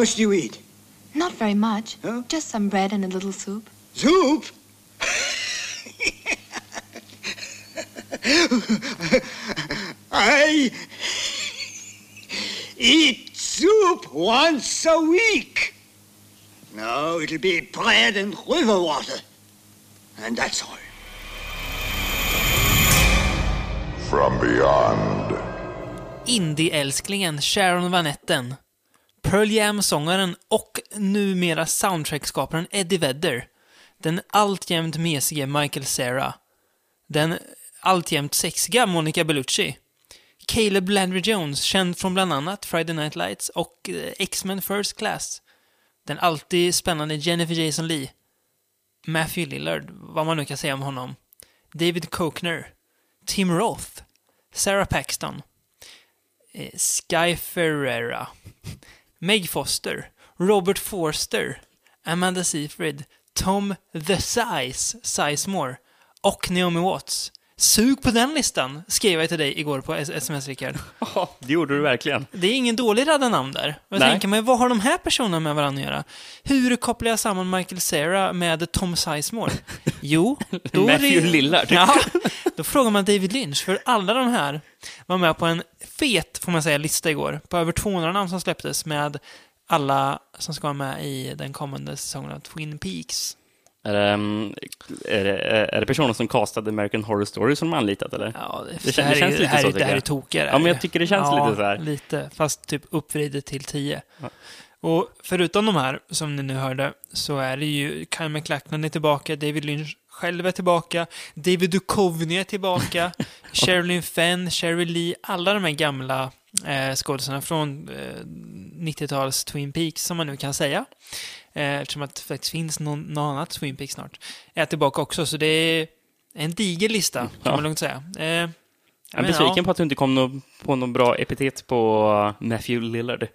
How much do you eat? Not very much. Huh? Just some bread and a little soup. Soup? I eat soup once a week. No, it'll be bread and river water. And that's all. From beyond. Indie-älsklingen Sharon Van Etten. Pearl Jam-sångaren och numera soundtrack-skaparen Eddie Vedder. Den alltjämt mesige Michael Cera. Den alltjämt sexiga Monica Bellucci. Caleb Landry Jones, känd från bland annat Friday Night Lights och eh, X-Men First Class. Den alltid spännande Jennifer Jason Lee. Matthew Lillard, vad man nu kan säga om honom. David Kochner. Tim Roth. Sarah Paxton. Eh, Sky Ferreira. Meg Foster. Robert Forster. Amanda Seyfried. Tom The Size, Sizemore. Och Naomi Watts. Sug på den listan, skrev jag till dig igår på sms, Rickard. Ja, det gjorde du verkligen. Det är ingen dålig radda namn där. Och jag Nej. tänker mig, vad har de här personerna med varandra att göra? Hur kopplar jag samman Michael Cera med Tom Sizemore? Jo, då... Matthew Lillard. Ja, då frågar man David Lynch, för alla de här var med på en fet, får man säga, lista igår, på över 200 namn som släpptes med alla som ska vara med i den kommande säsongen av Twin Peaks. Är det, är, det, är det personer som castade American Horror Story som de anlitat, eller? Ja, det, Det kän- det här det känns lite här, så, Det här är tokigare. Ja, men jag tycker det känns ja, lite så här. lite, fast typ uppvridet till 10. Ja. Och förutom de här, som ni nu hörde, så är det ju Kyle MacLachlan är tillbaka, David Lynch själv är tillbaka, David Duchovny är tillbaka, Sherilyn Fenn, Sherry Lee, alla de här gamla eh, skådisarna från eh, 90-tals Twin Peaks, som man nu kan säga. Eh, eftersom att det faktiskt finns någon, någon annat Twin Peaks snart. Är tillbaka också, så det är en diger lista, kan Ja. man lugnt säga. Eh, Jag är besviken ja. på att du inte kom nå- på någon bra epitet på Matthew Lillard.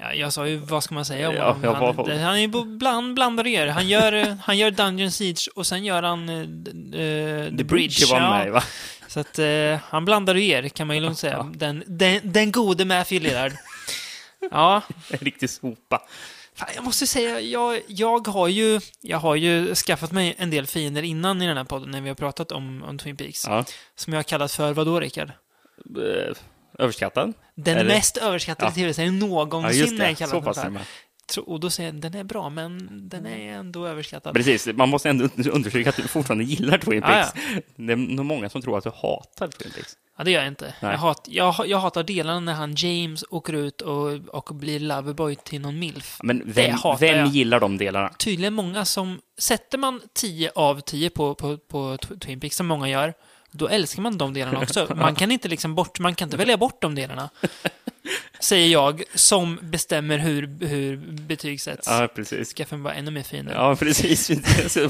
Ja, jag sa ju, vad ska man säga om Ja, honom? Han, det- han är ju bland, blandade gör. Han gör, eh, han gör Dungeon Siege och sen gör han eh, d- eh, The, Bridge. var ja. med, va? Så att eh, han blandar och ger, kan man ju lugnt säga. Den, den, den gode Matthew Lillard. Ja, En riktig sopa. Jag måste säga, jag, jag, har ju, jag har ju skaffat mig en del fiender innan i den här podden när vi har pratat om, om Twin Peaks. Ja. Som jag har kallat för, vadå Rickard? Eh, Överskattad? Den det- mest överskattade Ja. tv-serien Ja, någonsin just när jag det. kallat den för. det Och då säger jag, den är bra, men den är ändå överskattad. Precis, man måste ändå understryka att du fortfarande gillar Twin Ja, Peaks. Det är nog många som tror att du hatar Twin Peaks. Ja, det gör jag inte. Nej. Jag, hat, jag, jag hatar delarna när han James åker ut och, och blir loverboy till någon milf. Men vem, vem jag. gillar de delarna? Tydligen många som... Sätter man 10 av 10 på, på, på Tw- Twin Peaks, som många gör, då älskar man de delarna också. Man kan inte liksom bort, man kan inte välja bort de delarna. Säger jag, som bestämmer hur, hur betyg sätts. Ja, precis. Skaffa mig bara ännu mer fiender. Ja, precis.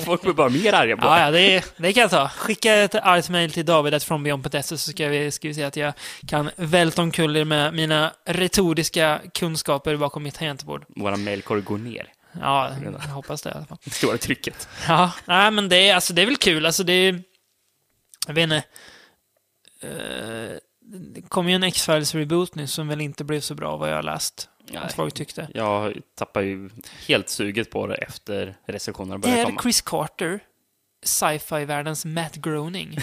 Folk blir bara mer arga på Ja, ja det, det kan jag ta. Skicka ett argt mejl till david.frombion.se så ska vi, ska vi se att jag kan välta omkull er med mina retoriska kunskaper bakom mitt tangentbord. Våra mejlkorg går ner. Ja, jag hoppas det i alla fall. Det stora trycket. Ja, nej men det är, alltså, det är väl kul. Alltså det är, Jag vet inte. Eh, det kom ju en X-Files reboot nu som väl inte blev så bra vad jag har läst. Att folk tyckte. Jag tappar ju helt suget på det efter recensionerna började Är komma. Chris Carter sci-fi-världens Matt Groening?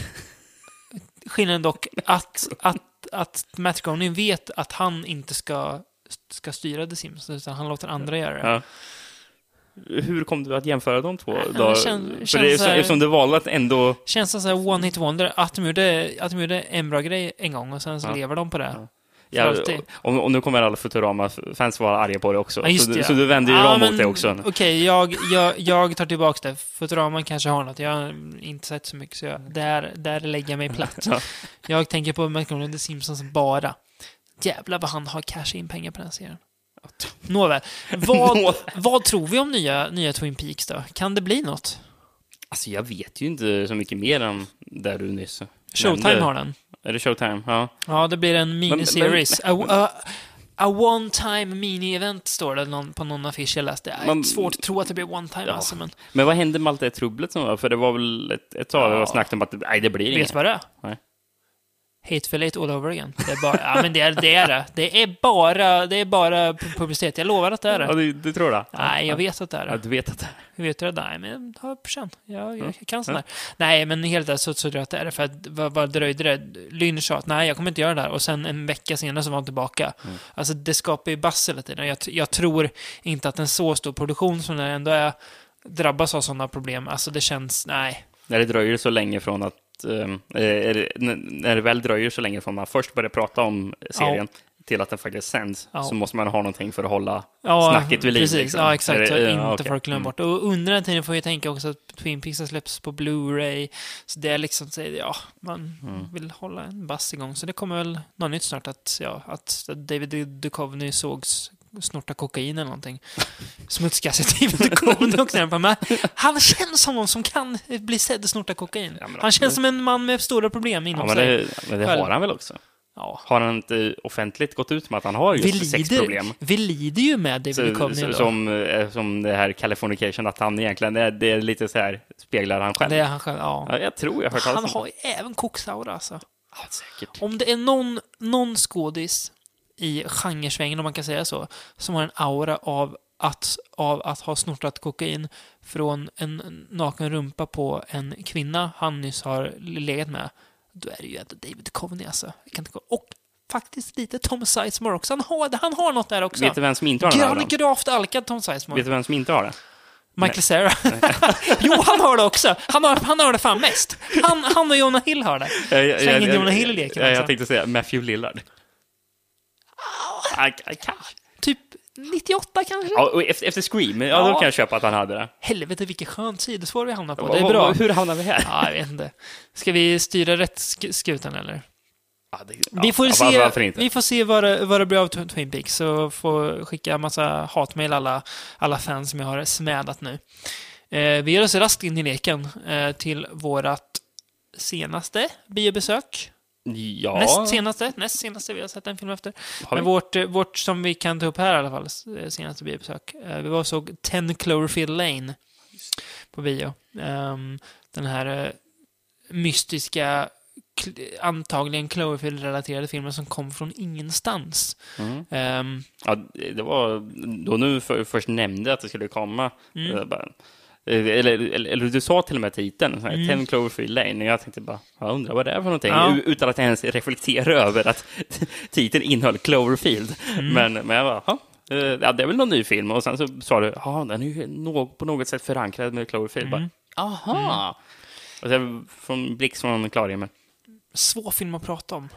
Skillnaden dock att, att, att Matt Groening vet att han inte ska, ska styra The Sims, utan han låter andra göra det. Ja. Hur kom du att jämföra de två? Ja, Då? känns- För det är så, här- eftersom du valde att ändå... Känns som en one hit wonder, att de, gjorde, att de gjorde en bra grej en gång och sen så Ja. lever de på det. Ja. Ja, och, och nu kommer alla Futurama-fans vara arga på det också. Ja, just så, det, du, ja. så du vänder ju men mot det också. Okej, jag, jag, jag tar tillbaka det. Futurama kanske har något. Jag har inte sett så mycket, så jag, där, där lägger jag mig platt. Ja. Jag tänker på McDonald The Simpsons bara. Jävlar vad han har cash in pengar på den serien. Nåväl. Vad, Nåväl. vad tror vi om nya, nya Twin Peaks då? Kan det bli något? Alltså, jag vet ju inte så mycket mer än där du nyss Showtime nämnde. har den. Är det Showtime? Ja. Ja, det blir en miniseries. men- A, a, a one-time mini-event står det någon, på någon affisch jag läste. Det är Men- svårt att tro att det blir one-time Ja. alltså, men Men vad hände med allt det trubblet som var? För det var väl ett, ett tag det Ja. var snack om att nej, det blir vet inget. du vad det är? Nej. Hateful Eight all over again. Det är bara, ja men det är det. Är det. det är bara, det är bara pu- publicitet. Jag lovar att det är Ja, det. du, du tror det? Nej, jag vet att det är Ja, det. du vet att det Hur vet du det? Nej, men jag på känn. Jag, jag kan sånt där. Nej, men helt ärligt så, tror jag att det är det. För att, vad, vad dröjde det? Lynch sa att nej, jag kommer inte göra det här. Och sen en vecka senare så var han tillbaka. Alltså, det skapar ju buzz hela tiden. Jag, jag tror inte att en så stor produktion som det ändå är drabbas av sådana problem. Alltså, det känns... Nej. När det dröjer så länge från att... eh, när det väl dröjer så länge från man först börjar prata om serien till att den faktiskt sänds, Ja. så måste man ha någonting för att hålla Ja, snacket vid liv. precis. liksom. Ja, exakt. Det- Så ja, inte okej. folk glömmer bort. Och under den tiden får jag tänka också att Twin Peaks har släppts på Blu-ray. Så det är liksom, så, ja, man Mm. vill hålla en bass igång. Så det kommer väl något nytt snart att, ja, att David Duchovny sågs snorta kokain eller någonting. Smutskasset David Duchovny också. Men han känns som någon som kan bli sedd snorta kokain. Ja, men han känns som en man med stora problem Ja, inom men sig. det, men det har han väl också? Ja. Har han inte offentligt gått ut med att han har Vi just sexproblem? lider, vi lider ju med David Duchovny idag. som, eh, som det här Californication, att han egentligen, det är, det är lite så här, speglar han själv. Det är han själv, ja. Ja, jag tror jag har hört Han har ju även koksaura alltså. Ja, säkert. Om det är någon, någon skådis i genresvängen, om man kan säga så, som har en aura av att, av att ha snortat kokain från en naken rumpa på en kvinna han nyss har legat med, då är det ju ändå David Duchovny alltså. Jag kan inte gå. Och faktiskt lite Tom Sizemore också. Han har, han har något där också. Vet du vem som inte har den Han är gravt alkad, Tom Sizemore. Vet du vem som inte har det? Michael Cera. jo, han har det också. Han har, han har det fan mest. Han, han och Jonah Hill har det. Jag, jag, Släng in jag- Jonah Hill i leken jag, också. jag tänkte säga Matthew Lillard. Kanske. Typ 98 kanske? Ja, och efter, efter Scream, ja, Ja. då kan jag köpa att han hade det. Helvete vilket skönt sidospår vi hamnar på. Det är bra. Hur hamnar vi här? Ja, jag vet inte. Ska vi styra rätt sk- skutan eller? Ja, det, vi får se, vi får se vad det, vad det blir av Tw- Twin Peaks och får skicka massa hatmejl alla, alla fans som jag har smädat nu. Eh, vi ger oss raskt in i leken eh, till vårat senaste biobesök. Ja, Näst senaste, näst senaste vi har sett en film efter. Men vårt, eh, vårt som vi kan ta upp här i alla fall, eh, senaste biobesök. Eh, Vi var och såg 10 Cloverfield Lane på bio. Ehm, den här mystiska, antagligen Cloverfield-relaterade filmen som kom från ingenstans. Mm. Ehm, Ja, det var då nu för, först nämnde att det skulle komma. Mm. Bara, eller, eller, eller du sa till och med titeln, här, Mm. 10 Cloverfield Lane, och jag tänkte bara, jag undrar vad det är för någonting, Ja. Utan att ens reflektera över att titeln innehöll Cloverfield. Mm. Men, men jag bara, "Ja, eh, ja, det är väl någon ny film, och sen så sa du, ja, den är ju på något sätt förankrad med Cloverfield. Mm. Bara, Aha! Och sen från blixt från klar himmel. svår film att prata om.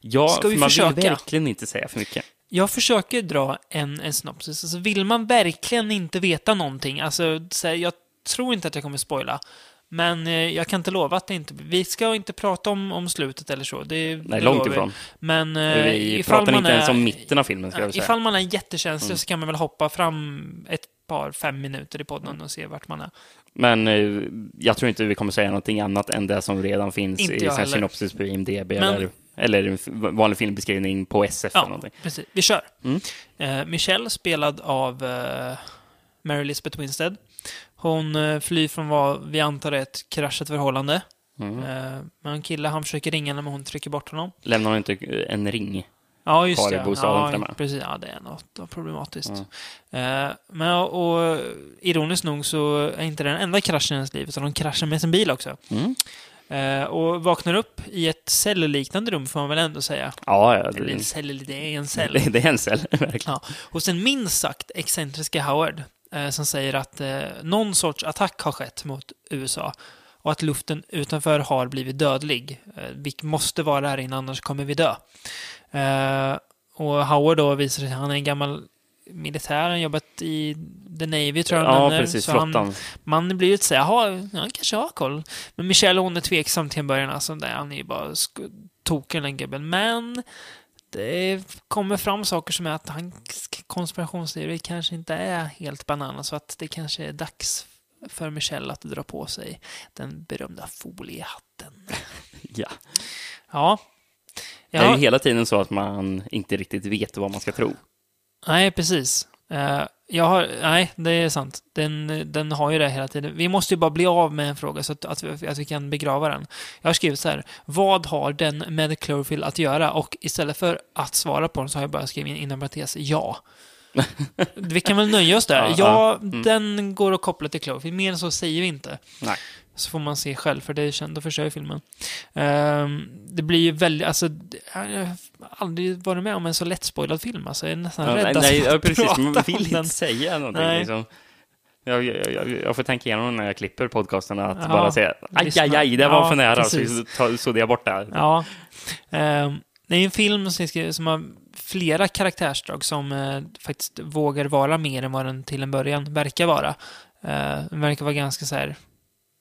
Ja, Ska vi man försöka? vill verkligen inte säga för mycket. Jag försöker dra en, en synopsis. Alltså, vill man verkligen inte veta någonting, alltså, så här, jag tror inte att jag kommer spoila. Men eh, jag kan inte lova att det inte... Vi ska inte prata om, om slutet eller så. Det, Nej, det långt ifrån. Men eh, Vi ifall pratar man inte ens är- om mitten av filmen, ska jag säga. Ifall man är jättekänslig Mm. så kan man väl hoppa fram ett par, fem minuter i podden och se vart man är. Men eh, jag tror inte vi kommer säga någonting annat än det som redan finns Inte i synopsis på IMDB Men- eller, eller vanlig filmbeskrivning på SF eller Ja, någonting. precis. Vi kör. Mm. Eh, Michelle, spelad av eh, Mary Elizabeth Winstead. Hon eh, flyr från vad vi antar är ett kraschat förhållande. Mm. Eh, men en kille, han försöker ringa henne, men hon trycker bort honom. Lämnar hon inte eh, en ring? Ja, just det. ja, med. precis. Ja, det är något problematiskt. Mm. Eh, men, och, ironiskt nog så är inte det den enda kraschen i hennes liv, utan hon kraschar med sin bil också. Mm. Eh, och vaknar upp i ett cellliknande rum, får man väl ändå säga. Ja, ja Eller en det, cell, det är en cell. det, det är en cell, verkligen. Ja, hos en minst sagt excentriska Howard eh, som säger att eh, någon sorts attack har skett mot USA och att luften utanför har blivit dödlig. Vi måste vara här inne, annars kommer vi dö. Och Howard då visar sig, han är en gammal militär, han har jobbat i The Navy tror jag han Ja, nämner. precis. Så han, Flottan. man blir ju lite såhär, jaha, han kanske har koll. Men Michelle hon är tveksam till en början, alltså, där han är ju bara tokig den gubben. Men det kommer fram saker som är att hans konspirationsteori kanske inte är helt banan, så att det kanske är dags för Michelle att dra på sig den berömda foliehatten. Ja. Ja. Det är ja. ju hela tiden så att man inte riktigt vet vad man ska tro. Nej, precis. Eh, Jag har, nej, det är sant. Den, den har ju det hela tiden. Vi måste ju bara bli av med en fråga så att, att, vi, att vi kan begrava den. Jag har skrivit så här. Vad har den med Cloverfield att göra? Och istället för att svara på den så har jag bara skrivit in inom parentes ja. vi kan väl nöja oss där. Ja, Ja, ja. Mm. den går att koppla till Cloverfield. Mer än så säger vi inte. Nej. Så får man se själv, för det är då förstör ju filmen. Ehm, det blir ju väldigt, alltså, jag har aldrig varit med om en så lättspoilad film. Alltså, jag är nästan Ja, rädd nej, alltså, nej, att ja, precis. Man vill inte säga någonting. Nej. Liksom. Jag, jag, jag, får tänka igenom när jag klipper podcasten att Ja, bara säga aj, aj, aj, det var Ja, för nära, precis. så såg jag bort det. Ja. Ehm, det är en film som, har flera karaktärsdrag som eh, faktiskt vågar vara mer än vad den till en början verkar vara. Uh, den verkar vara ganska så här,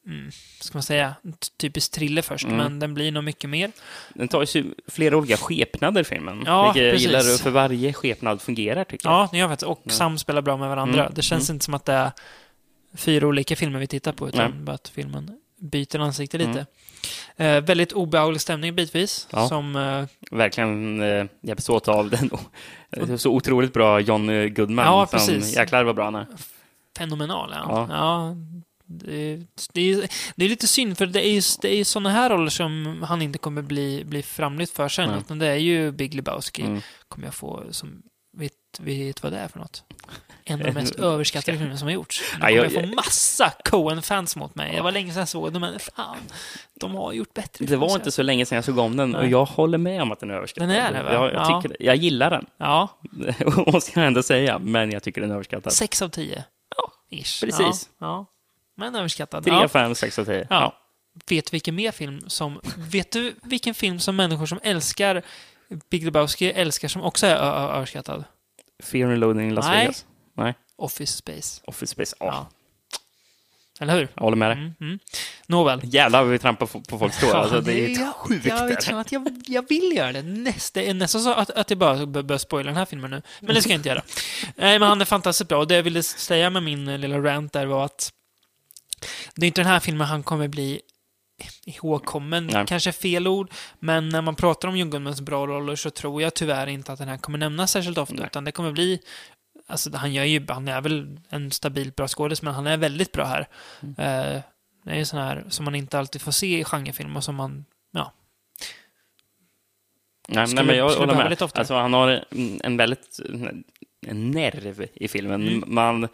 mm, ska man säga, typisk thriller först, Mm. men den blir nog mycket mer. Den tar ju flera olika skepnader, filmen. Ja, vilket jag precis. gillar, och för varje skepnad fungerar, tycker jag. Ja, det gör faktiskt. Och samspelar bra med varandra. Mm, Det känns inte som att det är fyra olika filmer vi tittar på, utan Nej. bara att filmen byter ansikte Mm. lite. Eh, väldigt obehaglig stämning bitvis, Ja. som eh, Verkligen eh, hjälps åt av den så otroligt bra John Goodman. Ja, som precis. Jäklar vad bra han är. fenomenal. Ja. Ja. Ja, det, det, är, det är lite synd, för det är ju det är ju sådana här roller som han inte kommer bli, bli framlyft för sen. Nej. Utan det är ju Big Lebowski, Mm. kommer jag få, som vet, vet vad det är för något. En av de mest överskattade filmerna som har gjorts. Nu kommer jag, få massa Coen-fans mot mig. Det var länge sedan jag såg dem, men fan, de har gjort bättre. Det var inte så länge sedan jag såg om den och jag håller med om att den är överskattad. Den är det, va? Jag, jag, Ja. tycker, jag gillar den, Ja, måste jag ändå säga, men jag tycker den är överskattad. sex av tio. Ja, Ish. precis. Ja, ja. Men överskattad. Tre, ja. fem, sex och tio. Ja. Ja. Vet du vilken mer film som... Vet du vilken film som människor som älskar Big Lebowski älskar som också är överskattad? Fear and Loathing in Las Nej. Vegas. Nej. Office Space. Office Space. Ja. Ja. Eller hur? Jag håller med dig. Mm, mm. Nåväl. Jävlar vad vi trampar på, folks tår. Alltså, det är jag, helt sjukt. jag, där. känner att jag, jag vill göra det. Näst, det är nästan så att, att jag bara bör, bör spoila den här filmen nu. Men det ska jag inte göra. Nej, men han är fantastiskt bra. Och det jag ville säga med min eh, lilla rant där var att det är inte den här filmen han kommer bli ihågkommen, Nej. kanske fel ord, men när man pratar om Goodmans bra roller så tror jag tyvärr inte att den här kommer nämnas särskilt ofta, Nej. utan det kommer bli Alltså han gör ju, han är väl en stabil bra skådis, men han är väldigt bra här. Mm. Eh, det är ju sån här som man inte alltid får se i genrefilm och som man, ja, Nej, Skulle- nej, men jag håller med. Alltså, han har en, en väldigt en nerv i filmen. Mm. Man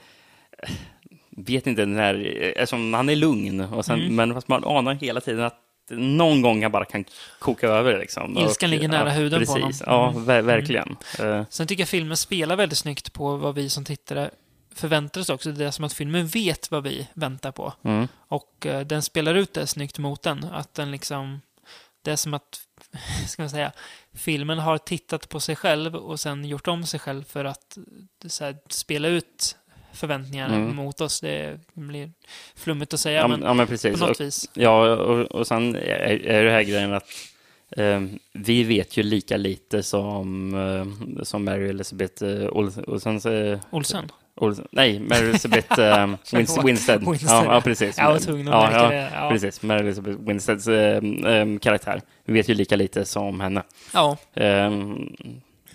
vet inte när, eftersom han är lugn, och sen, Mm. men fast man anar hela tiden att någon gång han bara kan koka över. Liksom. Ilskan ligger nära huden på precis. honom. Ja, Mm. ver- verkligen. Eh, Sen tycker jag filmen spelar väldigt snyggt på vad vi som tittare förväntar oss också. Det är som att filmen vet vad vi väntar på. mm. Och eh, den spelar ut det snyggt mot den. Att den liksom... Det är som att, ska man säga, filmen har tittat på sig själv och sen gjort om sig själv för att eh, här, spela ut förväntningarna Mm. mot oss. Det blir flummigt att säga, Ja, men ja, men precis. på något Och, vis. ja, och, och sen är, det här grejen att eh, vi vet ju lika lite som, eh, som Mary Elizabeth eh, Ol- Olsen. Eh, Olsen? Olsen. Nej, Mary Elizabeth eh, Winst- Winstead. Winstead. Ja, ja, precis. Jag var tvungen att ja, ja. Ja. Precis, Mary Elizabeth Winsteads eh, eh, karaktär. Vi vet ju lika lite som henne. ja. Eh,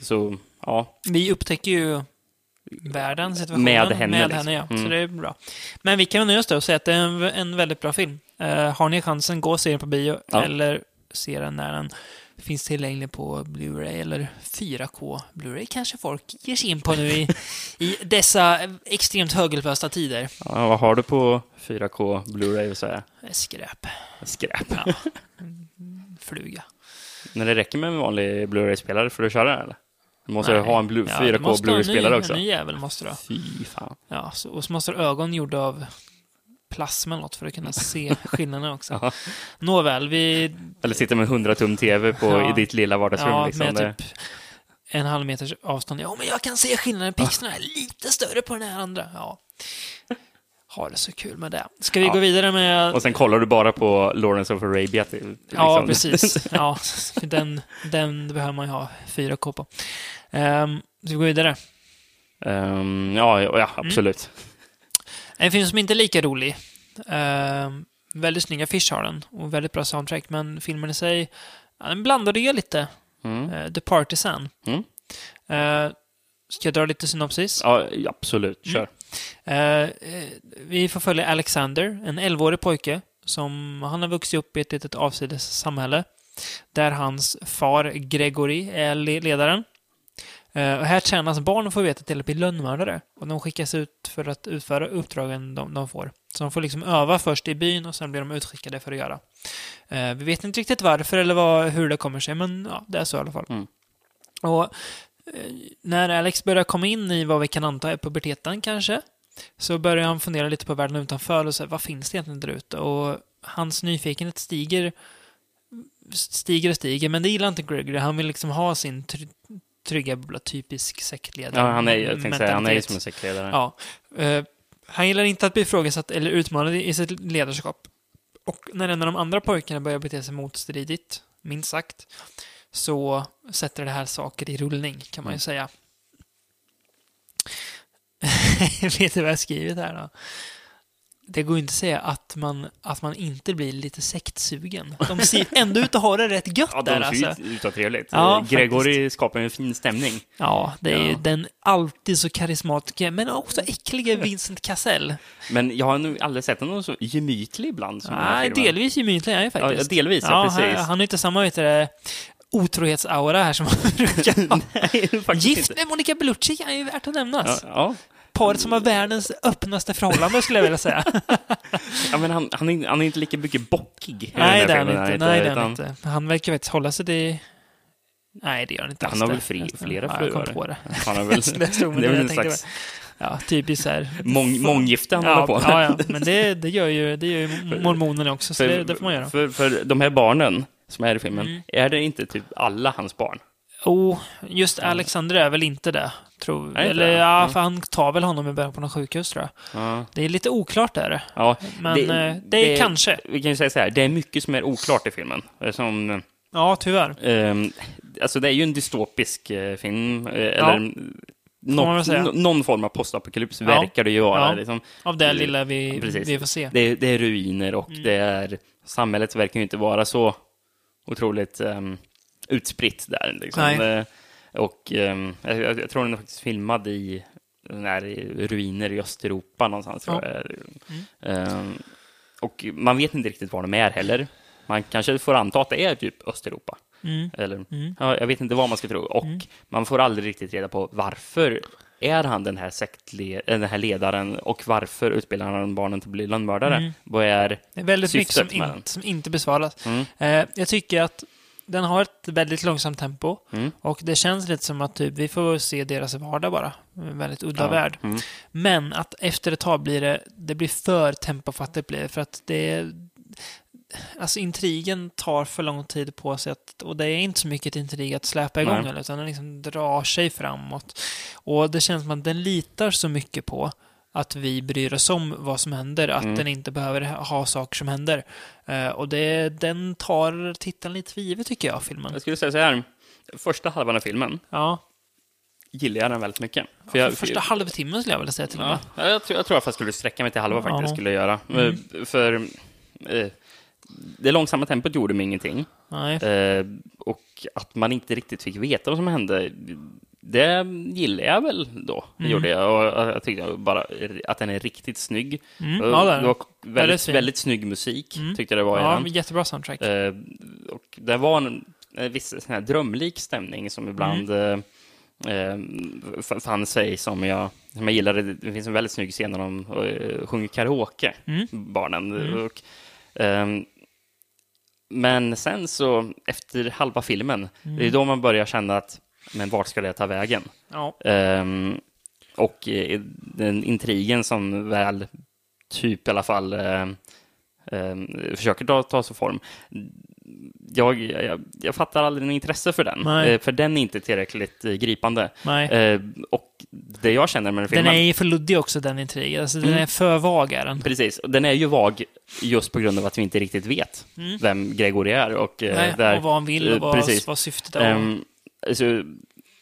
så, ja. Vi upptäcker ju världen, situationen. Med henne, Med liksom. henne ja. Så Mm. det är bra. Men vi kan väl nöja oss då och säga att det är en, en väldigt bra film. Eh, har ni chansen, gå och se den på bio. Ja. Eller se den när den finns tillgänglig på Blu-ray eller 4K Blu-ray kanske folk ger sig in på nu i, i dessa extremt högupplösta tider. ja. Vad har du på 4K Blu-ray så här? Skräp. Skräp. Ja. Mm, Fluga. När det räcker med en vanlig Blu-ray-spelare för att köra den eller? Du måste Nej. ha en Blu- Ja, du 4K måste ha en ny- Blu-ray-spelare också. En ny jävel måste du ha. Fy fan. Ja, så, och så måste du ha ögon gjorda av plasma eller något för att kunna se skillnaderna också. Ja. Nåväl, vi... Eller sitta med en 100 tum TV på, Ja. i ditt lilla vardagsrum. Ja, liksom. med typ en halv meters avstånd. Ja, men jag kan se skillnaden. Pixlarna är lite större på den här andra. Ja. Ha det så kul med det. Ska vi Ja. gå vidare med... Och sen kollar du bara på Lawrence of Arabia. Till Ja, liksom. precis. Ja, den, den behöver man ju ha 4K på. Um, ska vi gå vidare? Ehm, ja, ja, ja, absolut. En film som inte är lika rolig. Ehm, väldigt snygga affisch har den och väldigt bra soundtrack, men filmen i sig, den blandar det lite. Mm. Eh, The Partisan. Mm. Eh, Ska jag dra lite synopsis? Ja, absolut. Kör. Eh, eh, vi får följa Alexander, en 11-årig pojke som han har vuxit upp i ett litet avsides samhälle där hans far Gregory är le- ledaren. Eh, och här tränas barn får veta till att bli lönnmördare. Och de skickas ut för att utföra uppdragen de, de får. Så de får liksom öva först i byn och sen blir de utskickade för att göra. Eh, vi vet inte riktigt varför eller vad, hur det kommer sig, men ja, det är så i alla fall. Mm. Och eh, när Alex börjar komma in i vad vi kan anta är puberteten kanske, så börjar han fundera lite på världen utanför och så här, vad finns det egentligen där ute? Och hans nyfikenhet stiger, stiger och stiger, men det gillar inte Gregory. Han vill liksom ha sin trygga bubbla, typisk sektledare. Ja, han är, jag tänkte säga, han är ju som en sektledare. Ja. Eh, han gillar inte att bli ifrågasatt eller utmanad i sitt ledarskap. Och när en av de andra pojkarna börjar bete sig motstridigt, minst sagt, så sätter det här saker i rullning, kan man ju Mm. säga. Vet du vad jag har skrivit här då? Det går ju inte att säga att man, att man inte blir lite sektsugen. De ser ändå ut att ha det rätt gött Ja, där de ser alltså. ju ut att trevligt. Ja, Gregory skapar en fin stämning. Ja, det är ju Ja. den alltid så karismatiska, men också äckliga Vincent Cassell. Men jag har nog aldrig sett honom så gemytlig ibland. Som Nej, delvis gemytlig är han ju Ja, faktiskt. delvis, ja, han, precis. han har inte samma, vet du, otrohetsaura här som han brukar ha. Nej, faktiskt Gift inte. med Monica Bellucci är ju värt att Ja, nämnas. ja. Paret som har världens öppnaste förhållande, skulle jag vilja säga. ja, men han, han, är, han är inte lika mycket bockig. Nej, det är han inte. Nej, det är utan han inte. Han verkar faktiskt hålla sig till... Nej, det gör han inte Han har väl fri, flera ja, jag kom fruar? på det. Han har väl, Det är väl en slags Ja, typiskt så här. mång, månggifte han ja, håller på Ja, ja, men det, det gör ju, det gör ju mormonerna också, så det, det får man göra. För, för de här barnen som är i filmen, Mm. är det inte typ alla hans barn? Oh, just Alexander är väl inte det, tror det inte Eller det? ja, Mm. för han tar väl honom i början på något sjukhus, tror jag. Ja. Det är lite oklart där. ja Men eh, det är kanske. Vi kan ju säga så här, det är mycket som är oklart i filmen. Eh, Som, Ja, tyvärr. ehm, alltså det är ju en dystopisk eh, film, eh, Ja. eller något, någon form av postapokalyps Ja. verkar det ju vara. Liksom. Av det lilla vi, Precis. vi får se. Det, är- det är ruiner och Mm. det är... Samhället verkar ju inte vara så otroligt um, utspritt där. Liksom. Eh, Och um, jag, jag, tror den är faktiskt filmad i i ruiner i Östeuropa någonstans. Ja. Jag. Ehm, och man vet inte riktigt var de är heller. Man kanske får anta att det är typ Östeuropa. Mm. Eller, Mm. ja, jag vet inte vad man ska tro. Och man får aldrig riktigt reda på varför är han den här, sektle, äh, den här ledaren och varför utbildar han barnen till att bli lönnmördare? Mm. Vad är Det är väldigt mycket som, in, som inte besvaras. Mm. Eh, jag tycker att den har ett väldigt långsamt tempo. Mm. Och det känns lite som att typ, vi får se deras vardag bara. En väldigt udda Ja. värld. Mm. Men att efter ett tag blir det, det blir för tempofattigt blir det, för att det Alltså intrigen tar för lång tid på sig att, och det är inte så mycket intrig att släpa igång Nej. utan den liksom drar sig framåt. Och det känns som att den litar så mycket på att vi bryr oss om vad som händer, att Mm. den inte behöver ha saker som händer. Eh, och det, den tar tittaren lite för givet tycker jag, filmen. Jag skulle säga så här, första halvan av filmen Ja, gillar jag den väldigt mycket. För för jag, första halvtimmen skulle jag vilja säga till och med. Ja, jag, tror, jag tror att jag skulle sträcka mig till halva faktiskt, Ja. skulle jag göra. Mm. Eh, För eh, det långsamma tempot gjorde mig ingenting. Eh, och att man inte riktigt fick veta vad som hände, det gillar jag väl då. Det Mm. gjorde jag. Och jag tyckte bara att den är riktigt snygg. Mm, ja, det det var Väldigt fin. väldigt snygg musik, Mm. tyckte det var Ja, den. jättebra soundtrack. Eh, och det var en, en viss sån här drömlik stämning som ibland Mm. eh, eh, fann sig som jag, som jag gillade. Det finns en väldigt snygg scen när de eh, sjunger karaoke, Mm. barnen. Mm. Och, ehm, men sen så, efter halva filmen, Mm. det är då man börjar känna att, men vart ska det ta vägen? Ja. Ehm, och eh, den intrigen som väl, typ i alla fall, eh, eh, försöker ta, ta sig form. Jag, jag, jag fattar aldrig något intresse för den, eh, för den är inte tillräckligt eh, gripande. Eh, och det jag känner med den Den filmen... är ju för luddig också, den intrigen. Alltså, den Mm. är för vag, är den. Precis, och den är ju vag just på grund av att vi inte riktigt vet Mm. vem Gregory är. Och, Nej, där, och vad han vill och vad, precis. vad syftet är. Ehm, alltså,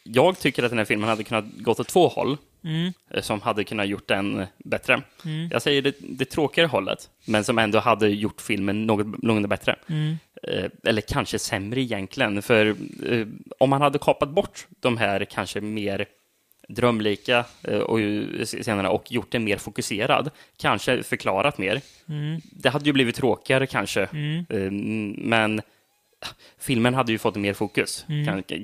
jag tycker att den här filmen hade kunnat gå åt två håll, Mm. eh, som hade kunnat gjort den bättre. Mm. Jag säger det, det tråkigare hållet, men som ändå hade gjort filmen något, något bättre. Mm. Eh, eller kanske sämre egentligen, för eh, om man hade kapat bort de här kanske mer drömlika eh, och senare och gjort den mer fokuserad, kanske förklarat mer. Det hade ju blivit tråkigare kanske, Eh, men filmen hade ju fått mer fokus,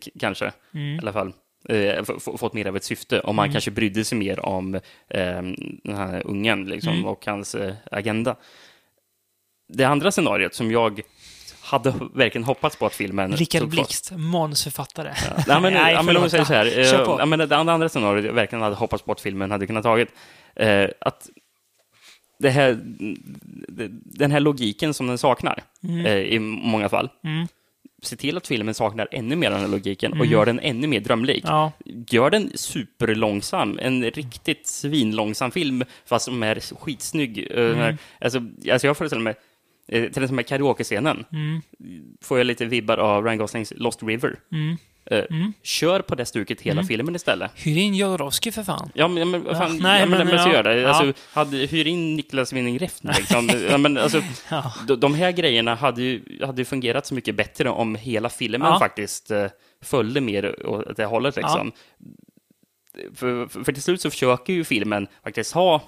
k- kanske, i alla fall. Eh, fått mer av ett syfte, om man kanske brydde sig mer om eh, den här ungen liksom, och hans eh, agenda. Det andra scenariot som jag hade verkligen hoppats på att filmen Rickard. Blixt, manusförfattare. Nej, men, Nej, ja, men om vi säger så här. Ja, eh, ja, men det andra scenariot jag verkligen hade hoppats på att filmen hade kunnat tagit. Eh, att det här, den här logiken som den saknar Mm. eh, i många fall. Se till att filmen saknar ännu mer den här logiken och gör den ännu mer drömlik. Mm. Ja. Gör den superlångsam, en riktigt svinlångsam film, fast som är skitsnygg. Eh, Mm. Alltså, alltså jag föreställer mig, till den som är karaoke-scenen, Mm. får jag lite vibbar av Ryan Goslings Lost River. Mm. Eh, Kör på det stuket hela filmen istället. Hyr in Jodorowsky för fan. Ja, men, vad fan, Ja, nej, ja, men, men, men, så gör det. Ja. Alltså, hade, hyr in Niklas Winning Refn, liksom. ja, men, alltså, Ja. de, de här grejerna hade ju hade fungerat så mycket bättre om hela filmen faktiskt eh, följde mer åt det hållet. Liksom. För, för, för till slut så försöker ju filmen faktiskt ha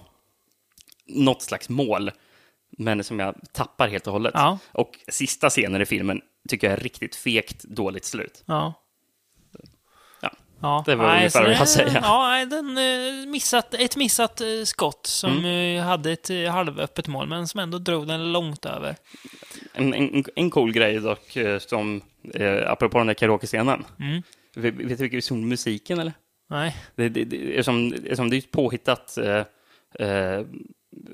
något slags mål, men som jag tappar helt och hållet. Ja. Och sista scenen i filmen tycker jag är riktigt fegt dåligt slut. Ja. Ja. Ja, Det var nej, ungefär vad jag säga. Ja, den, eh, missat, ett missat eh, skott som Mm. eh, hade ett halvöppet mål, men som ändå drog den långt över. En, en, en cool grej dock, som, eh, apropå den där karaoke-scenen. Mm. Vet, du vilka vi såg musiken eller? Nej. Det, det, det, är som, det är som det är ett påhittat eh, eh,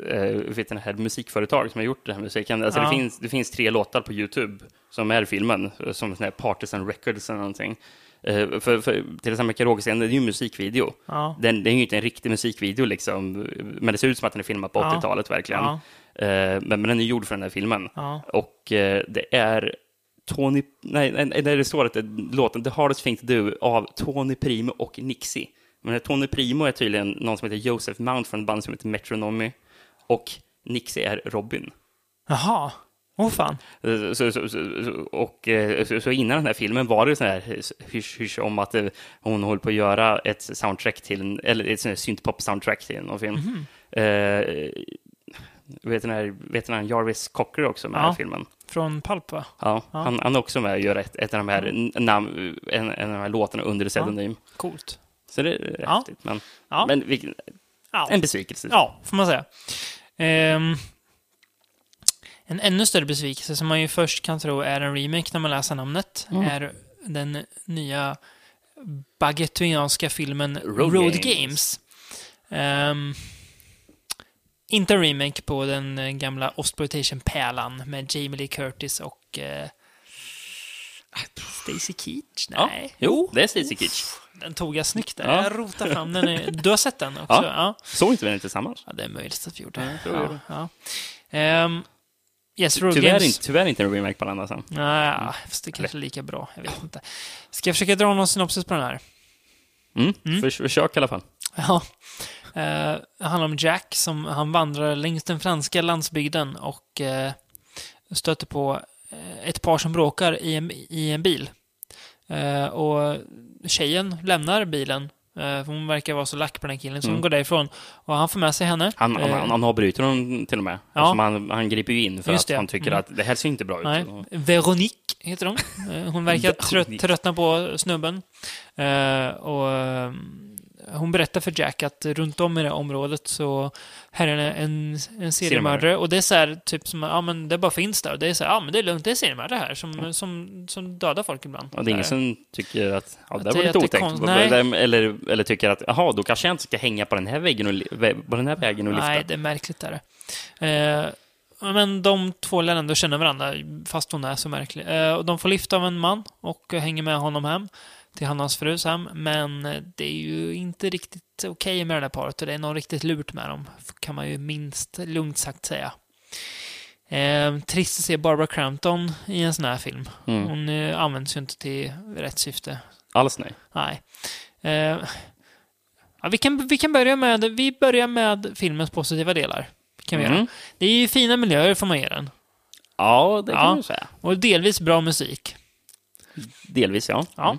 eh, vet den här musikföretag som har gjort den här musiken. Alltså Ja. det, finns, det finns tre låtar på YouTube som är filmen, eh, som såna här Partisan Records eller någonting. Eh, för, för, till exempel karaoke-scenen, det är ju en musikvideo. Ja. Den, det är ju inte en riktig musikvideo, liksom, men det ser ut som att den är filmad på Ja. 80-talet verkligen. Ja. Eh, men, men den är gjord för den här filmen. Och eh, det är Tony, nej, nej, nej, det står att det, låten The Hardest Thing To Do av Tony Primo och Nixie. Men Tony Primo är tydligen någon som heter Joseph Mount från ett band som heter Metronomy. Och Nixie är Robin. Jaha. Åh fan. Eh, Så, så, så, och, eh, så, innan den här filmen var det så här hysch, hysch om att eh, hon höll på att göra ett soundtrack till en, eller ett här syntpop-soundtrack till någon film. Mhm. Eh, vet den här, vet den här Jarvis Cocker också med Ja. i filmen? Från Pulp, va? Ja, Han, han är också med och gör ett, ett av de här, Mm. namn, en, en av de här låtarna under pseudonym. Coolt. Så det är rätt Ja. häftigt. Men, Ja. men vilken, Ja. en besvikelse. Ja, får man säga. Ehm, en ännu större besvikelse som man ju först kan tro är en remake när man läser namnet Mm. är den nya baguettianska filmen Road Road, Games. Games. Ehm, inte en remake på den eh, gamla Ostploitation-pärlan med Jamie Lee Curtis och uh, Stacy Keach? Ja, Nej. jo, det är Stacey Kitsch. Den tog jag snyggt där. Ja. Jag rotade fram den. i- Du har sett den också? Ja. ja. Såg inte vi den tillsammans? Ja, det är möjligt att vi gjorde. Ja, jag ja, ja. Ehm, yes, Tyvärr, Games. inte, tyvärr inte en remake på den alltså. Nej, fast det kanske är lika bra. Jag vet inte. Ska jag försöka dra någon synopsis på den här? Mm. Förs, försök i alla fall. Ja. Eh, det handlar om Jack som han vandrar längs den franska landsbygden och eh, stöter på eh, ett par som bråkar i en, i en bil. Eh, och tjejen lämnar bilen. Eh, hon verkar vara så lack på den här killen, så hon Mm. går därifrån. Och han får med sig henne. Han, han, Eh, han, han avbryter honom till och med. Ja. Eftersom Han, han griper ju in för Just att det. han tycker Mm. att det här ser inte bra ut. Nej, Veronique heter hon. Eh, Hon verkar trött, tröttna på snubben. Eh, och eh, hon berättar för Jack att runt om i det här området så här är en, en seriemördare. Och det är så här, typ som, ja men det bara finns där. Och det är så här, ja men det är lugnt, det är seriemördare här som, som, som dödar folk ibland. Och det är ingen som tycker att ja, det Att var det- lite otäckt. konst-. Eller, eller, tycker att jaha, då kanske jag inte ska hänga på den här väggen och, på den här vägen och lyfta. Nej, det är märkligt där. Eh, men de två lär ändå känna varandra, fast hon är så märklig. Eh, och de får lift av en man och hänger med honom hem, till han och hans hem. Men eh, det är ju inte riktigt okej med det där paret och det är något riktigt lurt med dem, kan man ju minst lugnt sagt säga. Eh, trist att se Barbara Crampton i en sån här film. Mm. Hon eh, används ju inte till rätt syfte. Alls nej. Nej. Eh, ja, vi, kan, vi kan börja med, vi börjar med filmens positiva delar. Kan vi Mm. göra. Det är ju fina miljöer får man ge den. Ja, det kan Ja. man säga. Och delvis bra musik. Delvis, ja. Ja. Mm.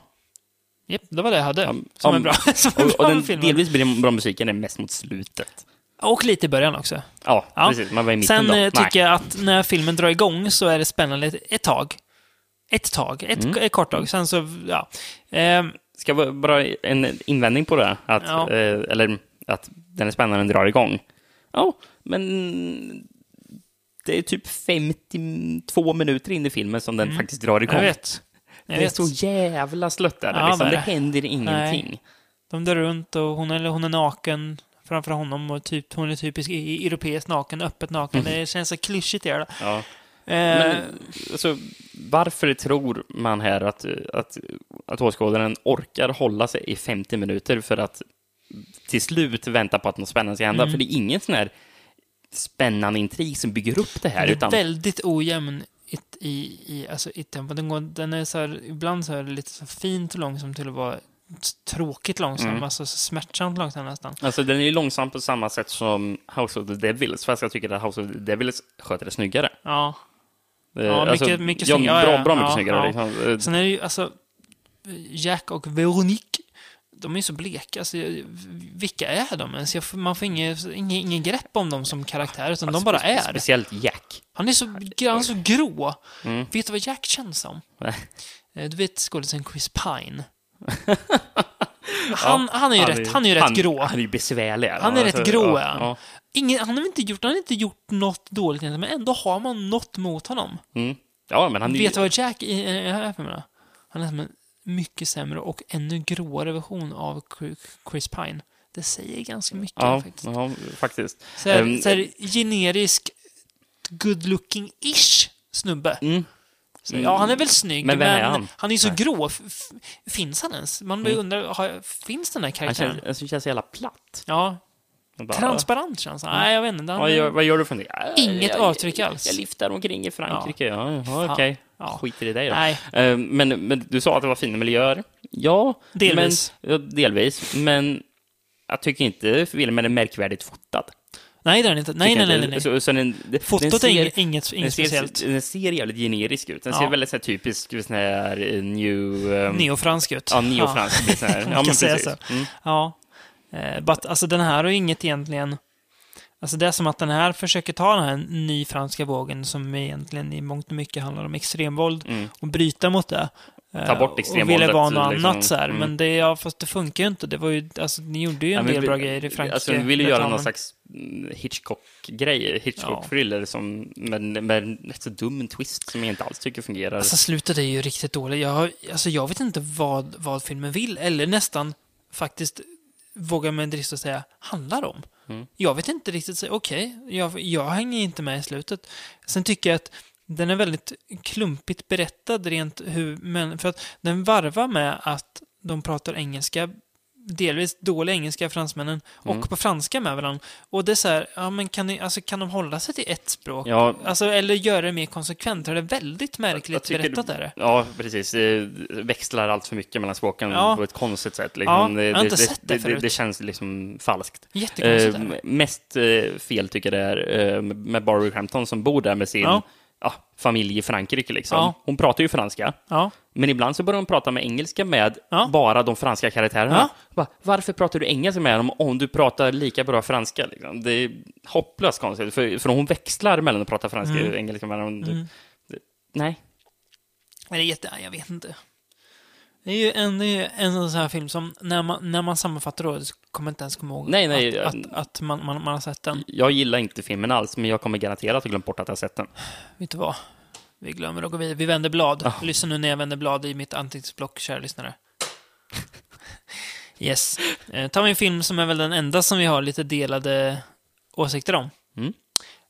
Japp, det var det jag hade. Som ja, är bra. som är Och, bra och den filmen. delvis blir den bra musiken är mest mot slutet. Och lite i början också. Ja, Ja. precis. Man var i mitten Sen då. eh, tycker jag att när filmen drar igång så är det spännande ett, tag. Ett tag. Ett, Mm. ett kort tag. Sen så, ja. Ehm, Ska jag bara- en invändning på det? Att, Ja. eh, eller att den är spännande när den drar igång. Ja, men det är typ 52 minuter in i filmen som den faktiskt drar igång. Mm. jag vet. Jag Det är så jävla slött där. Ja, liksom. det händer ingenting. De drar runt och hon är, hon är naken framför honom och typ, hon är typisk europeisk naken, öppet naken. Det känns så klyschigt. Är det. Ja. Eh, Men alltså, varför tror man här att, att, att åskådaren orkar hålla sig i 50 minuter för att till slut vänta på att något spännande ska hända? Mm. För det är ingen sån här spännande intrig som bygger upp det här. det är utan, väldigt ojämn i, i, i, alltså, i tempo. Den, går, den är så här, ibland så är det lite så fint långsam till att vara tråkigt långsam, Mm. alltså så smärtsamt långsam nästan. Alltså, den är ju långsam på samma sätt som House of the Devils, fast jag tycker att House of the Devils sköter det snyggare. Ja. Eh, Ja, mycket- mycket ja, snyggare. Bra, Ja, ja. bra mycket Ja, snyggare. ja. Liksom. Eh, Sen är det ju alltså Jack och Veronique. De är så bleka. Alltså, jag- vilka är de ens? Jag Man får inget, ingen, ingen grepp om dem som karaktär, utan de bara är. Speciellt Jack. Han är så, han är så grå. Mm. Vet du vad Jack känns som? Nej. Eh, Du vet skådisen Chris Pine? Han, han är ju Han rätt, han är ju rätt han, grå. Han är ju besvärlig. är Han är rätt grå, är han. ja. Ingen, han, har inte gjort, han har inte gjort något dåligt men ändå har man något mot honom. Mm. ja, men han är. Vet du vad Jack är, är för mig? Han är som en mycket sämre och ännu gråare version av Chris- Pine. Det säger ganska mycket Ja, faktiskt. ja, faktiskt. Så här, Ehm, så här generisk good-looking-ish snubbe. Mm. Så, ja, han är väl snygg, Men men, är han? han är så Nej. grå. Finns han ens? Man mm. undrar, har, finns den här Han karaktären? känns, han känns så jävla platt. Ja, Han bara, transparent känns han. Nej, jag vet inte. Vad gör, vad gör du för någonting? Äh, Inget jag, avtryck alls. Jag lyfter omkring i Frankrike. Ja, ja, Fan. okej. Ja. Skiter i dig då. Nej. Ehm, men, men du sa att det var fina miljöer. Ja, Delvis. Men, ja, delvis. Men jag tycker inte filmen är märkvärdigt fotad. nej, det är den inte. Nej, nej, nej. nej. Så, så den, den Fotot ser- är inget, inget, den inget ser, speciellt. Den ser jävligt generisk ut. Den Ja. ser väldigt så här, typisk sån här eh, new... ehm, Neofransk ut. Ja, neofransk. Ja. Ja, Man ja kan men säga precis. så. Mm. Ja. Eh, but, alltså den här har ju inget egentligen... Alltså det är som att den här försöker ta den här ny franska vågen som egentligen i mångt och mycket handlar om extremvåld Mm. och bryta mot det. Eh, Ta bort Och extremvåldet, ville vara något liksom. annat så här. Mm. Men det, ja, fast det funkar ju inte. Det var ju, alltså, ni gjorde ju en Ja, del vi- bra grejer i Frankrike. Alltså, vi ville vet göra någon slags mm, Hitchcock-grej, Hitchcock-thriller, som, men med en rätt så dum twist som jag inte alls tycker fungerar. Alltså slutet är ju riktigt dåligt. Jag, alltså, jag vet inte vad, vad filmen vill, eller nästan faktiskt, vågar mig drista säga, handlar om. Mm. Jag vet inte riktigt, okej, jag, jag hänger inte med i slutet. Sen tycker jag att den är väldigt klumpigt berättad rent hur, men för att den varvar med att de pratar engelska, delvis dålig engelska, fransmännen, Mm. och på franska med varandra. Och det är så här, ja men kan, ni, alltså, kan de hålla sig till ett språk? Ja. Alltså, eller göra det mer konsekvent? Det är väldigt Jag märkligt tycker- berättat är det. Ja, precis. Det växlar allt för mycket mellan språken Ja. på ett konstigt sätt. Ja, Liksom. jag har inte sett det det, förut. det känns liksom falskt. Jättekonstigt Eh, det. mest eh, fel tycker jag det är eh, med Barbara Crampton som bor där med sin Ja. Ja, familj i Frankrike. Liksom. Ja. Hon pratar ju franska. Ja. Men ibland så börjar hon prata med engelska med bara de franska karaktärerna. Bara, varför pratar du engelska med dem om du pratar lika bra franska? Liksom? Det är hopplöst konstigt, för, för hon växlar mellan att prata franska Mm. och engelska. Med dem. Det, det, nej. Men det är jätte... Jag vet inte. Det är ju en, är en sån här film som, när man, när man sammanfattar då, så kommer jag inte ens komma ihåg Nej, nej, att, jag- att, att man, man, man har sett den. Jag gillar inte filmen alls, men jag kommer garanterat att glömt bort att jag har sett den. Vet du vad? Vi glömmer och går vidare. Vi vänder blad. Ja. Lyssna nu när jag vänder blad i mitt anteckningsblock, kära lyssnare. Yes. Eh, tar vi en film som är väl den enda som vi har lite delade åsikter om. Mm.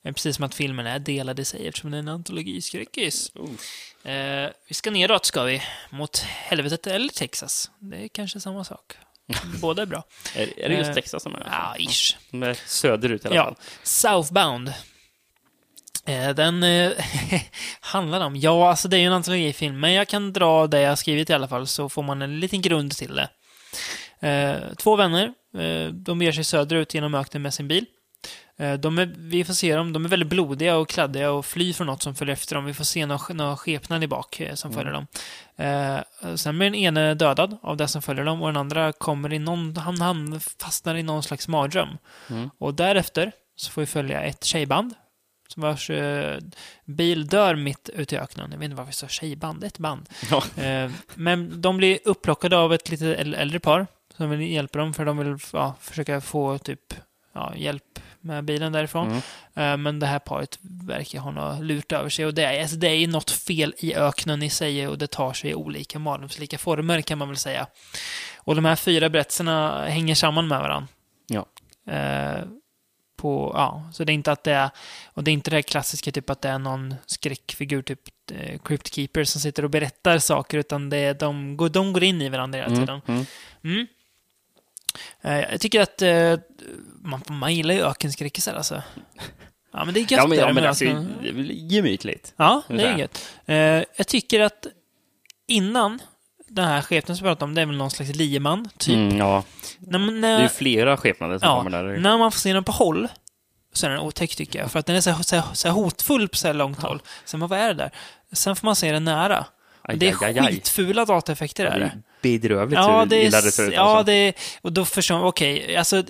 Precis som att filmen är delad i sig eftersom det är en antologiskräckis. Eh, vi ska neråt ska vi, mot helvetet eller Texas. Det är kanske samma sak. Båda är bra. Är, är det just Eh, Texas som är? Ja, ish. De är söderut i alla Ja, fall. Southbound. Eh, Den eh, handlar om, ja alltså det är ju en antologifilm, men jag kan dra det jag skrivit i alla fall så får man en liten grund till det. Eh, två vänner, eh, de ger sig söderut genom öknen med sin bil. Eh, De är, vi får se dem, de är väldigt blodiga och kladdiga och flyr från något som följer efter dem. Vi får se några, några skepnad i bak eh, som följer dem. Eh, sen blir den ene dödad av det som följer dem och den andra kommer i någon, han, han fastnar i någon slags mardröm. Och därefter så får vi följa ett tjejband som vars eh, bil dör mitt ute i öknen. Jag vet inte varför jag sa tjejband, ett band. Ja. Eh, men de blir upplockade av ett lite äl- äldre par som vill hjälpa dem för de vill ja, försöka få typ ja, hjälp med bilen därifrån. Mm. Eh, men det här paret verkar ha något lurt över sig och det är, alltså, det är något fel i öknen i sig och det tar sig i olika mardrömslika former kan man väl säga. Och de här fyra berättelserna hänger samman med varandra. Ja. Eh, på, ja, så det är inte att det är, och det är inte det här klassiska typ att det är någon skräckfigur, typ eh, Crypt Keeper som sitter och berättar saker, utan det är, de, går, de går in i varandra hela tiden. Mm. Mm. Eh, jag tycker att eh, man, man gillar ju ökenskräckisar alltså. Ja, men det är gött Ja, men, ja, men alltså, det är väl gemytligt. Ja, det är gött. Eh, jag tycker att innan den här skepnaden som vi pratade om, det är väl någon slags lieman, typ. Mm, ja. När, man- Det är när, ju flera skepnader som ja, kommer där. när man får se den på håll så är den otäck tycker jag. För att den är så, så, så hotfull på så här långt håll. Sen vad är det där? Sen får man se den nära. Och det är Aj, aj, aj. skitfula dataeffekter Ja, där. det är bedrövligt Ja, hur det illa det ser ut. ja, alltså. det är, och då förstår man, okej, alltså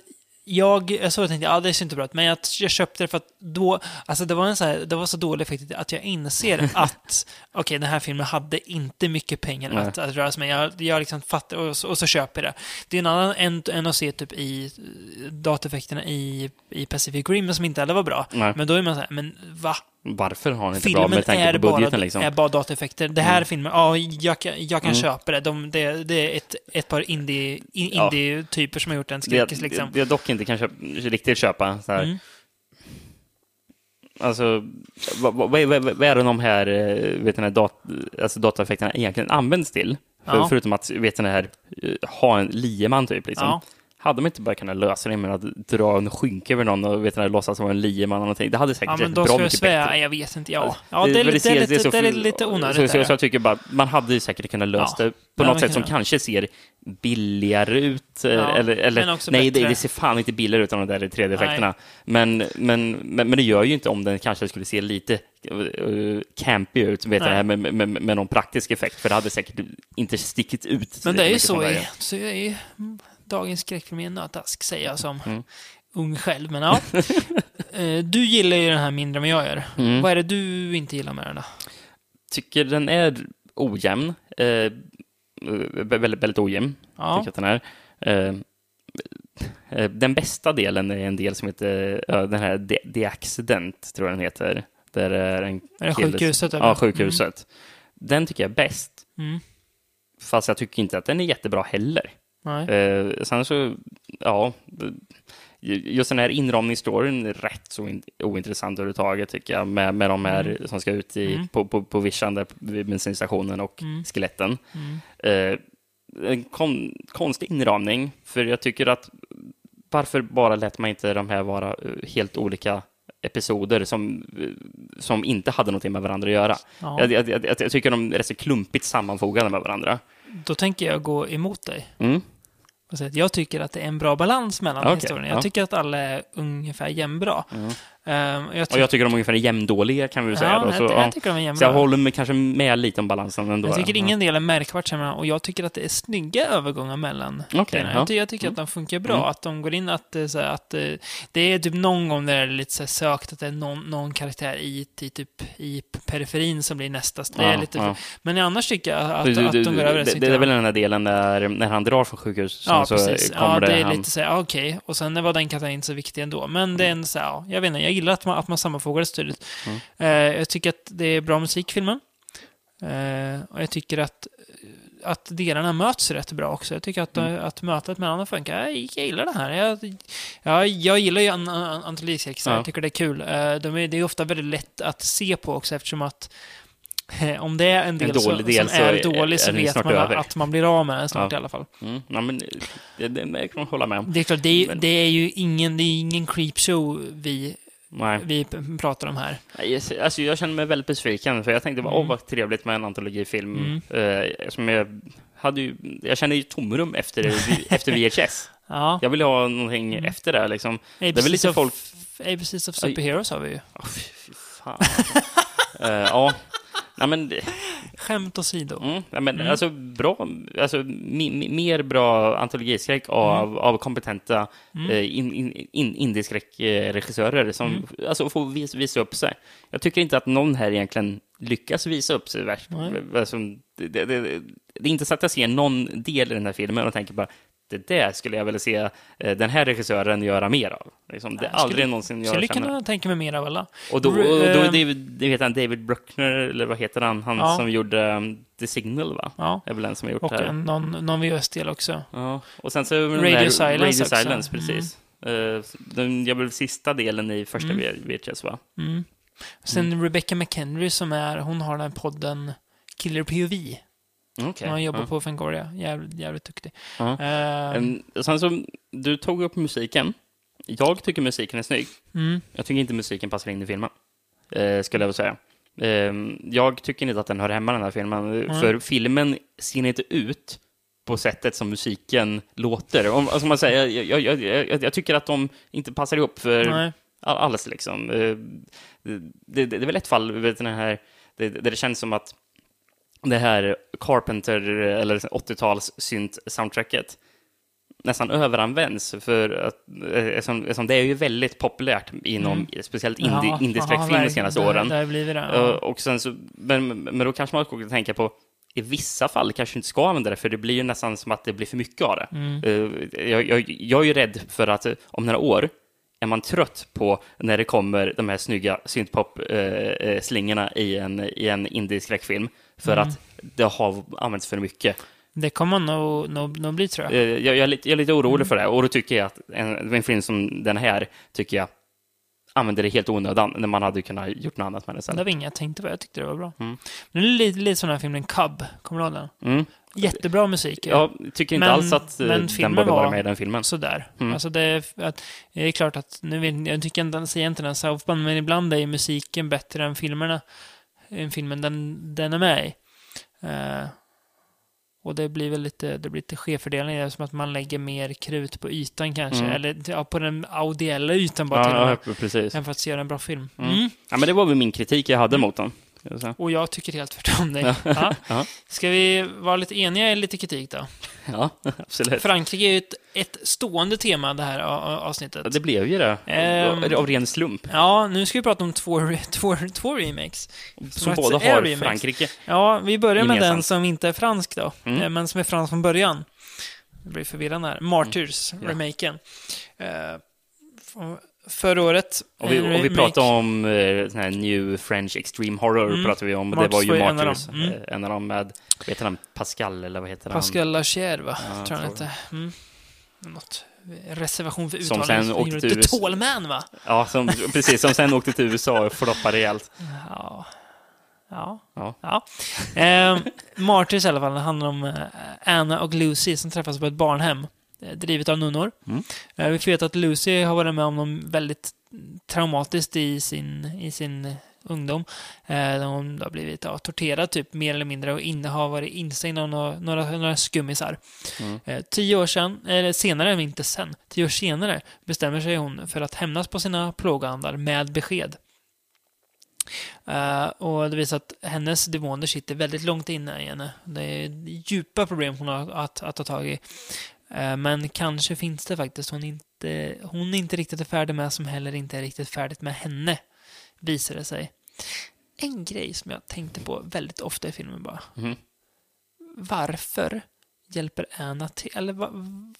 jag, jag så tänkte, ja det ser inte bra ut, men jag, jag köpte det för att då, alltså det var en så här, det var så dålig effekt att jag inser att, okej, den här filmen hade inte mycket pengar Nej. att, att röra sig med. Jag, jag liksom fattar, och, så- och så köper jag det. Det är en annan än, än att se typ i eh, dataeffekterna i, i Pacific Rim som inte heller var bra. Nej. Men då är man så här, men va? Varför har ni inte bra Filmen med tanke på bara, budgeten liksom? är bara dataeffekter. Det här är filmen, ja, jag kan, jag kan Mm. köpa det. De, det. Det är ett, ett par indie- in- Ja. indie-typer som har gjort en det, jag, skräckis liksom. det jag dock inte kan köpa, riktigt köpa. Så här. Mm. Alltså, vad, vad, vad, vad är det de här, eh, vet ni, dat, alltså dataeffekterna egentligen används till? För, Ja. Förutom att, vet ni, här, eh, ha en lieman typ. Liksom. Ja. Hade man inte bara kunnat lösa det med att dra en skynke över någon och vet låtsas vara en lieman eller någonting? Det hade säkert Ja, men då bra mycket svära. bättre. Jag vet inte. Ja, ja det, är men lite, det är lite, så det är lite onödigt. Så, så, där. så jag tycker bara, man hade ju säkert kunnat lösa Ja. det på något sätt som kanske ser billigare ut. eh, eller, eller, nej, det, det ser fan inte billigare ut än de där 3D-effekterna. Men, men, men, men det gör ju inte om den kanske skulle se lite uh, campy ut vet Nej. jag, med, med, med, med någon praktisk effekt. För det hade säkert inte stickit ut. Men det är ju så i, så är mm, dagens skräckfilm i en nötask, säger jag som Mm. ung själv. Men ja, Eh, du gillar ju den här mindre än vad jag gör. Mm. Vad är det du inte gillar med den då? Tycker den är ojämn. Eh, väldigt, väldigt ojämn. Ja, tycker jag att den är. Eh, eh, den bästa delen är en del som heter, eh, den här The, The Accident, tror jag den heter. Där är en är det sjukhuset? eller? Ja, sjukhuset. Den tycker jag är bäst. Mm. Fast jag tycker inte att den är jättebra heller. Mm. Eh, sen så, ja, just den här inramningsstoryn är rätt så in, ointressant överhuvudtaget tycker jag, med, med de här som ska ut i, Mm. på, på, på vischan där vid bensinstationen och Mm. skeletten. Mm. Eh, en kon, konstig inramning, för jag tycker att varför bara lät man inte de här vara eh, helt olika episoder som, eh, som inte hade någonting med varandra att göra. Ja. Jag, jag, jag, jag tycker de är rätt så klumpigt sammanfogade med varandra. Då tänker jag gå emot dig. Mm. Jag tycker att det är en bra balans mellan Okej, historierna. Jag ja. tycker att alla är ungefär jämnbra. Mm. Ehm, jag Och jag tycker de är ungefär jämndåliga kan vi väl säga. ja, då. Så, jag, ja. tycker de är så jämnbra. jag håller mig kanske med lite om balansen ändå. Jag tycker ingen del är märkbart sämre och jag tycker att det är snygga övergångar mellan grejerna. ja. jag, ty- jag tycker att de funkar bra, Mm. att de går in att, eh, så här, att eh, det är typ någon gång där det är lite så här sökt att det är någon, någon karaktär i, i, typ, i periferin som blir nästa. Det är Ja, lite, ja. Men annars tycker jag att, Du- du- att de går över det, det är väl den här delen där när han drar från sjukhuset Ja, så precis. kommer Ja, det är han... lite så här, okej. Och sen var den karaktären inte så viktig ändå. Men det är en så här, ja, jag vet inte, jag gillar att man, att man sammanfogar det så tydligt. Mm. Eh, jag tycker att det är bra musik i filmen. Eh, och jag tycker att, att delarna möts rätt bra också. Jag tycker att, Mm. att mötet mellan dem funkar. Jag, jag gillar det här. Jag, jag, jag gillar ju an, an. Ja. Jag tycker det är kul. Eh, de är, det är ofta väldigt lätt att se på också eftersom att eh, om det är en del, dålig som, del som så är är- dålig så är vet man över. att man blir av med den snart Ja. i alla fall. Mm, ja, men det, det, det kan man hålla med om. Det är klart, det är, Men- det är ju ingen, det är ingen creepshow vi, Nej. vi pratar om här. Alltså, jag känner mig väldigt besviken, för jag tänkte, Mm. åh vad trevligt med en antologifilm. Eh, som jag, hade ju, jag känner ju tomrum efter, efter VHS. Ja, Jag vill ha någonting Mm. efter det. Liksom. Det är väl lite folk... ABCs of Superheroes har vi ju. Åh, fy, fan. Eh, ja. Nej, men, Skämt åsido. mm, nej, men alltså bra, alltså mer bra antologiskräck av, av kompetenta eh, in, in, in, indieskräckregissörer som alltså, får vis, visa upp sig. Jag tycker inte att någon här egentligen lyckas visa upp sig värst. Alltså, det, det, det, det är inte så att jag ser någon del i den här filmen och tänker bara det där skulle jag vilja se eh, den här regissören göra mer av. Liksom, det är aldrig skulle- någonsin jag Skulle kunna tänka mig mer av alla. Och då, och då är ehm, David, det vet han, David Bruckner, eller vad heter han? Han Ja. som gjorde um, The Signal, va? Ja. är väl den som har gjort Och det här. en, någon, någon VHS-del också. Ja. Och sen så Radio där, Silence Radio också. Silence, precis. Eh, den gör väl sista delen i första Mm. VHS, va? Sen Mm. Rebecca McHenry som är, hon har den här podden Killer POV. Okej. Hon jobbar ja. på Fangoria. Jävligt, jävligt duktig. Eh, Ehm, sen så, du tog upp musiken. Jag tycker musiken är snygg. mm, Jag tycker inte musiken passar in i filmen. Eh, skulle jag vilja säga. Ehm, jag tycker inte att den hör hemma i den här filmen. För filmen ser inte ut på sättet som musiken låter. Om, alltså man säger, jag, jag, jag, jag, tycker att de inte passar ihop för nej. all, alls. Liksom. Det, det, det är väl ett fall vet, den här, det, det känns som att det här Carpenter, eller 80-tals synt-soundtracket nästan överanvänds för att eh, eftersom, eftersom det är ju väldigt populärt inom speciellt indie, Mm. Ja, indieskräckfilm de senaste där- åren. Det. Eh, Ja. Och sen så, men, men då kanske man också kan tänka på i vissa fall kanske inte ska använda det, för det blir ju nästan som att det blir för mycket av det. Mm. Eh, Jag, jag, jag är ju rädd för att eh, om några år är man trött på när det kommer de här snygga syntpop-slingorna i en, i en indieskräckfilm, för Mm. att det har använts för mycket. Det kommer nog, nog, nog bli, tror jag. Eh, Jag, jag, är lite, jag är lite orolig Mm. för det, och då tycker jag att en, en film som den här, tycker jag, använder det helt onödan, när man hade kunnat gjort något annat med det Det sen. var inget jag tänkte på. Jag tyckte det var bra. Mm. Men det är lite, lite som den här filmen Cub. Kommer du ihåg den? Mm. Jättebra musik. Jag tycker inte Men- alls att eh, men den borde vara var- med i den filmen. Sådär. Mm. Alltså det är, att, det är klart att, nu vet, jag tycker inte, säger inte den Southbound, men ibland är musiken bättre än filmerna. Än filmen den, den är med i. Eh, och det blir väl lite, det blir lite skevfördelning, som att man lägger mer krut på ytan kanske. Mm. Eller ja, på den audiella ytan bara till Ja, med. ja, precis. Än för att göra en bra film. Mm. Mm. Ja, men det var väl min kritik jag hade mot den. Och jag tycker helt tvärtom dig. Ja. Ja. Ska vi vara lite eniga i lite kritik då? Ja, absolut. Frankrike är ju ett, ett stående tema det här avsnittet. Ja, det blev ju det. Ehm. Av ren slump. Ja, nu ska vi prata om två, två, två remakes. Som att båda har remakes. Frankrike. Ja, vi börjar med den Gemensamt. som inte är fransk då, Mm. eh, men som är fransk från början. Det blir förvirrande här. Martyrs, Mm. Remaken. Från Förra året. Och vi, en och vi pratade om eh, sån här New French Extreme Horror. Mm. Pratade vi om, det Martyrs var ju ju en av Martyrs. dem. Mm. eh, En av dem med, vad heter han, Pascal, eller vad heter Pascal Lacher, va? Ja, tror han hette. Mm. Något reservation för Som uttal. sen åkte till USA. Man, va? han? Ja, som, precis. Som sen åkte till USA och floppade rejält. Ja. Ja. Ja. ja. Eh, Martyrs i alla fall, handlar om eh, Anna och Lucy som träffas på ett barnhem. Eh, Drivet av nunnor. Mm. Eh, vi veta att Lucy har varit med om något väldigt traumatiskt i sin, i sin ungdom. Eh, hon har blivit ja, torterad, typ, mer eller mindre, och inne har varit instängd av några, några, några skummisar. Mm. Eh, tio år sedan, eller senare, men inte sen, tio år senare bestämmer sig hon för att hämnas på sina plågoandar med besked. Eh, och det visar att hennes demoner sitter väldigt långt inne i henne. Det är djupa problem hon har att, att ta tag i. Eh, men kanske finns det faktiskt hon inte, hon inte riktigt är färdig med, som heller inte är riktigt färdigt med henne, visar det sig. En grej som jag tänkte på väldigt ofta i filmen bara. Mhm. Varför hjälper Anna till? Eller vad,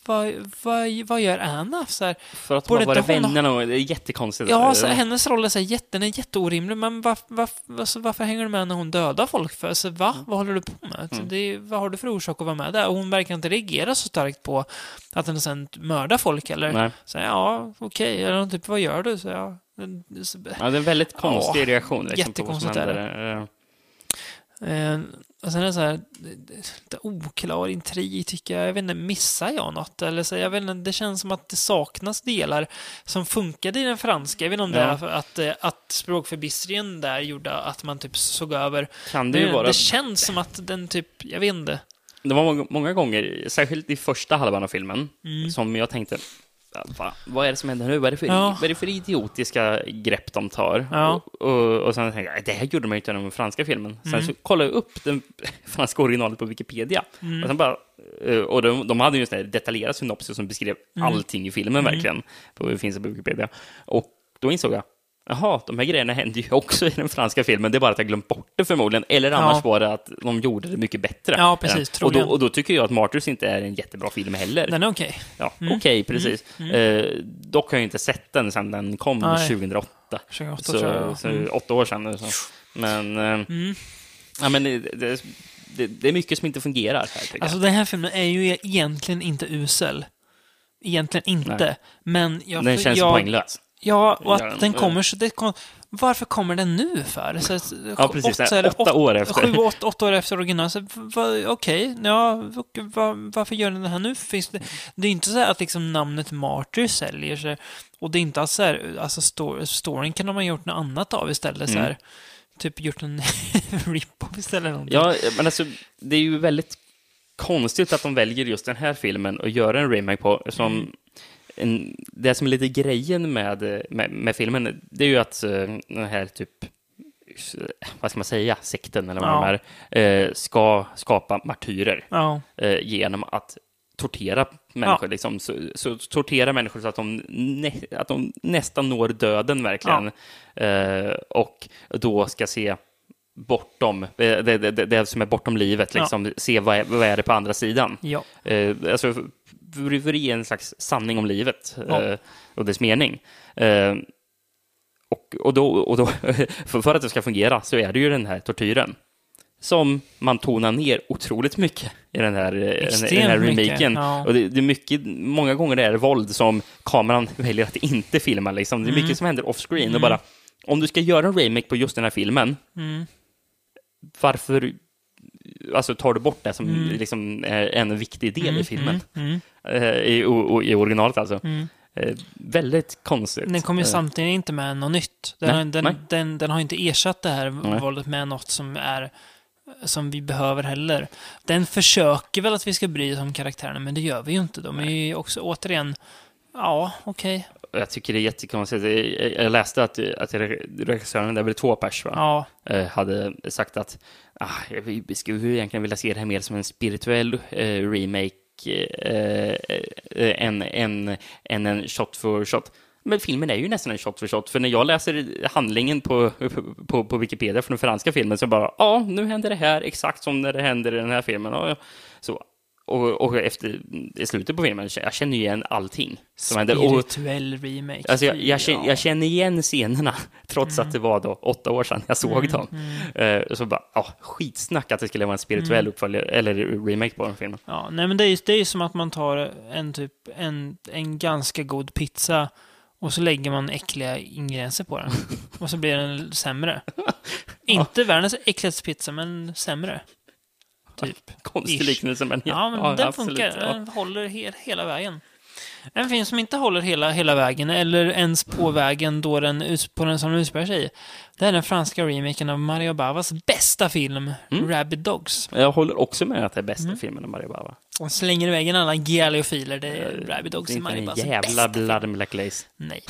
vad, vad, vad gör Anna? Så här, För att hon ha- vännerna och det är jättekonstigt. Ja, så Eh, hennes roll är så här, jätte, den är jätteorimlig, men varf, varf, alltså, varför hänger du med när hon dödar folk för? Alltså, va? Vad håller du på med? Mm. Det vad har du för orsak att vara med där? Och hon verkar inte reagera så starkt på att hon sen mördar folk, eller? Nej. Så, ja, okej, eller typ, vad gör du? Så, ja, Ja, det är en väldigt konstig Ja, reaktion. Liksom, jättekonstigt är händer. Eh, och sen är det så här, lite oklar intrig tycker jag. Jag vet inte, missar jag något? Eller så, jag vet inte, det känns som att det saknas delar som funkade i den franska. Jag vet inte om det är att, eh, att språkförbistringen där gjorde att man typ såg över. Kan det ju vara. det känns som att den typ, jag vet inte. Det var många, många gånger, särskilt i första halvan av filmen, Mm. som jag tänkte, Va, vad är det som händer nu? Vad är det för, Ja. vad är det för idiotiska grepp de tar? Ja. Och, och, och sen tänker jag, det här gjorde man ju inte i den franska filmen. Sen Mm. så kollade jag upp den franska originalet på Wikipedia. Mm. Och, sen bara, eh, och de, de hade ju en sån här detaljerad synopsis som beskrev Mm. allting i filmen verkligen. På, det finns på Wikipedia. Och då insåg jag, Jaha, de här grejerna hände ju också i den franska filmen, det är bara att jag glömt bort det förmodligen. Eller annars Ja. var det att de gjorde det mycket bättre. Ja, precis, och, då, och då tycker jag att Martyrs inte är en jättebra film heller. Den är okej. Ja, Mm. okej, precis. Eh, dock har jag inte sett den sedan den kom Nej. 2008. 2008 så, tror jag. så Mm. åtta år sedan. Så. Men, eh, ja, men det, det, det, är mycket som inte fungerar här, Alltså den här filmen är ju egentligen inte usel. Egentligen inte. Nej. Men jag. Den känns jag, poänglös. Ja, och Ja, att den ja. kommer så... Det kom, varför kommer den nu för? Så, Ja, precis. åtta, eller Åtta år efter. Sju, åtta, åtta år efter original. Så, va- Okej, ja, och va, varför gör den det här nu? Finns det, det är inte så här att liksom namnet Martyr säljer sig. Och det är inte alls så här, alltså sto- storyn kan de ha gjort något annat av istället. Så Mm. här, typ gjort en rip-off istället. någonting. Ja, men alltså, det är ju väldigt konstigt att de väljer just den här filmen och gör en remake på. Som Mm. En, det som är lite grejen med, med, med filmen, det är ju att eh, den här typ vad ska man säga, sekten eller vad Ja. de är, eh, ska skapa martyrer Ja, eh, genom att tortera människor. Liksom, så, så tortera människor så att de, nä, att de nästan når döden verkligen. Eh, och då ska se bortom, eh, det, det, det, som är bortom livet, Ja. liksom, se vad är, vad är det på andra sidan. ja. Eh, alltså, att ge en slags sanning om livet Ja. eh, och dess mening. Eh, och, och, då, och då, för, att det ska fungera så är det ju den här tortyren som man tonar ner otroligt mycket i den här, eh, i den här remaken. ja. Och det, det är mycket, många gånger är det våld som kameran väljer att inte filma. Liksom. Det är Mm. mycket som händer off-screen. Och bara, om du ska göra en remake på just den här filmen, Mm. varför alltså, tar du bort det som liksom, är en viktig del i filmen? Mm. Eh, I, o- i originalet alltså. Mm. Eh, väldigt konstigt. Den kommer ju Eh, samtidigt inte med något nytt. Den, Nej, har- den, nej. den, den har inte ersatt det här Nej. våldet med något som är som vi behöver heller. Den försöker väl att vi ska bry oss om karaktärerna, men det gör vi ju inte. De är ju också återigen, ja, okej. Jag tycker det är jättekonstigt. Jag, jag läste att, att regissören, det är väl två pers, va? Ja, eh, hade sagt att ah, vi skulle egentligen vilja se det här mer som en spirituell eh, remake eh, eh, eh, än, än, än en shot for shot. Men filmen är ju nästan en shot for shot, för när jag läser handlingen på, på, på Wikipedia från den franska filmen så bara, ja, nu händer det här exakt som när det händer i den här filmen. Och, så, och, och efter, i slutet på filmen, jag känner igen allting som händer. Och, spirituell remake. Alltså jag, jag, känner, ja. jag känner igen scenerna, trots Mm. att det var då åtta år sedan jag såg dem. Eh, så bara, ja, skitsnack att det skulle vara en spirituell Mm. uppföljare, eller remake på den filmen. Ja, nej men det är ju det är som att man tar en typ, en, en ganska god pizza och så lägger man äckliga ingredienser på den. Och så blir den sämre. Inte världens äckligaste pizza, men sämre. Typ. Konstig Ish. liknelse, men Ja, men den absolut, funkar. ja. Den håller he hela vägen. En film som inte håller hela, hela vägen, eller ens på vägen då den, på den som den utspelar sig i, det är den franska remaken av Mario Bavas bästa film, Mm. Rabid Dogs. Jag håller också med att det är bästa Mm. filmen om Mario Bava. Och slänger iväg en annan gealeofiler, det är Rabid Dogs i Mario Bavas jävla bästa film. Blood and Black Lace. Nej.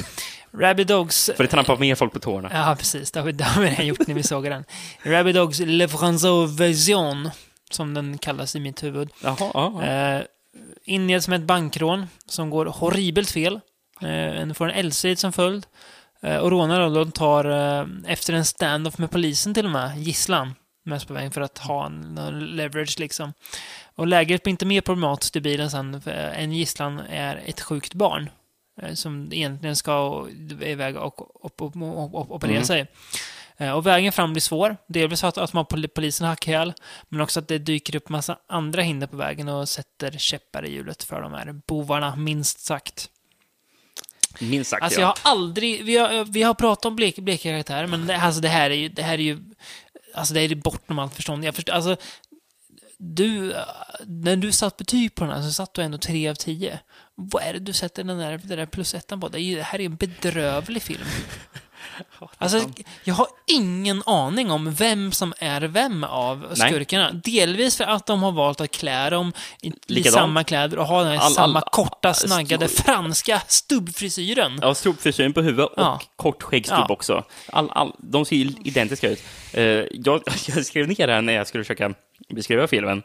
Rabid Dogs... För det trampar mer folk på tårna. Ja, precis. Det har vi, det har vi redan gjort när vi såg den. Rabid Dogs Le François Version, som den kallas i mitt huvud. Jaha, ja, ja. Eh, inleds med ett bankrån som går horribelt fel. Eh, en får en eldstrid som följd. Eh, och rånaren då tar, eh, efter en stand-off med polisen till och med, gisslan. Mest på vägen för att ha en, någon leverage liksom. Och läget blir inte mer problematiskt i bilen sen. En gisslan är ett sjukt barn. Eh, som egentligen ska iväg och, och, och, och, och operera Mm. sig. Eh, Och vägen fram blir svår. Delvis att, att man pol- polisen hackar ihjäl, men också att det dyker upp massa andra hinder på vägen och sätter käppar i hjulet för de här bovarna, minst sagt. Minst sagt, Alltså ja. jag har aldrig, vi har, vi har pratat om blek, bleka karaktärer, men det, alltså det här är ju, det här är ju, alltså det är bortom allt förstånd. Jag förstår, alltså, du, när du satt betyg på den här så satt du ändå 3 av 10. Vad är det du sätter den där, den där plus ettan på? Det, här är en bedrövlig film. Alltså, jag har ingen aning om vem som är vem av Nej. skurkarna. Delvis för att de har valt att klä dem i, i samma kläder och ha den här All- samma all- korta, snaggade stor- franska stubbfrisyren. Ja, strumpfrisyren på huvudet och Ja. kort skäggstubb Ja. också. All, all, de ser ju identiska ut. Eh, jag, jag skrev ner här när jag skulle försöka beskriva filmen.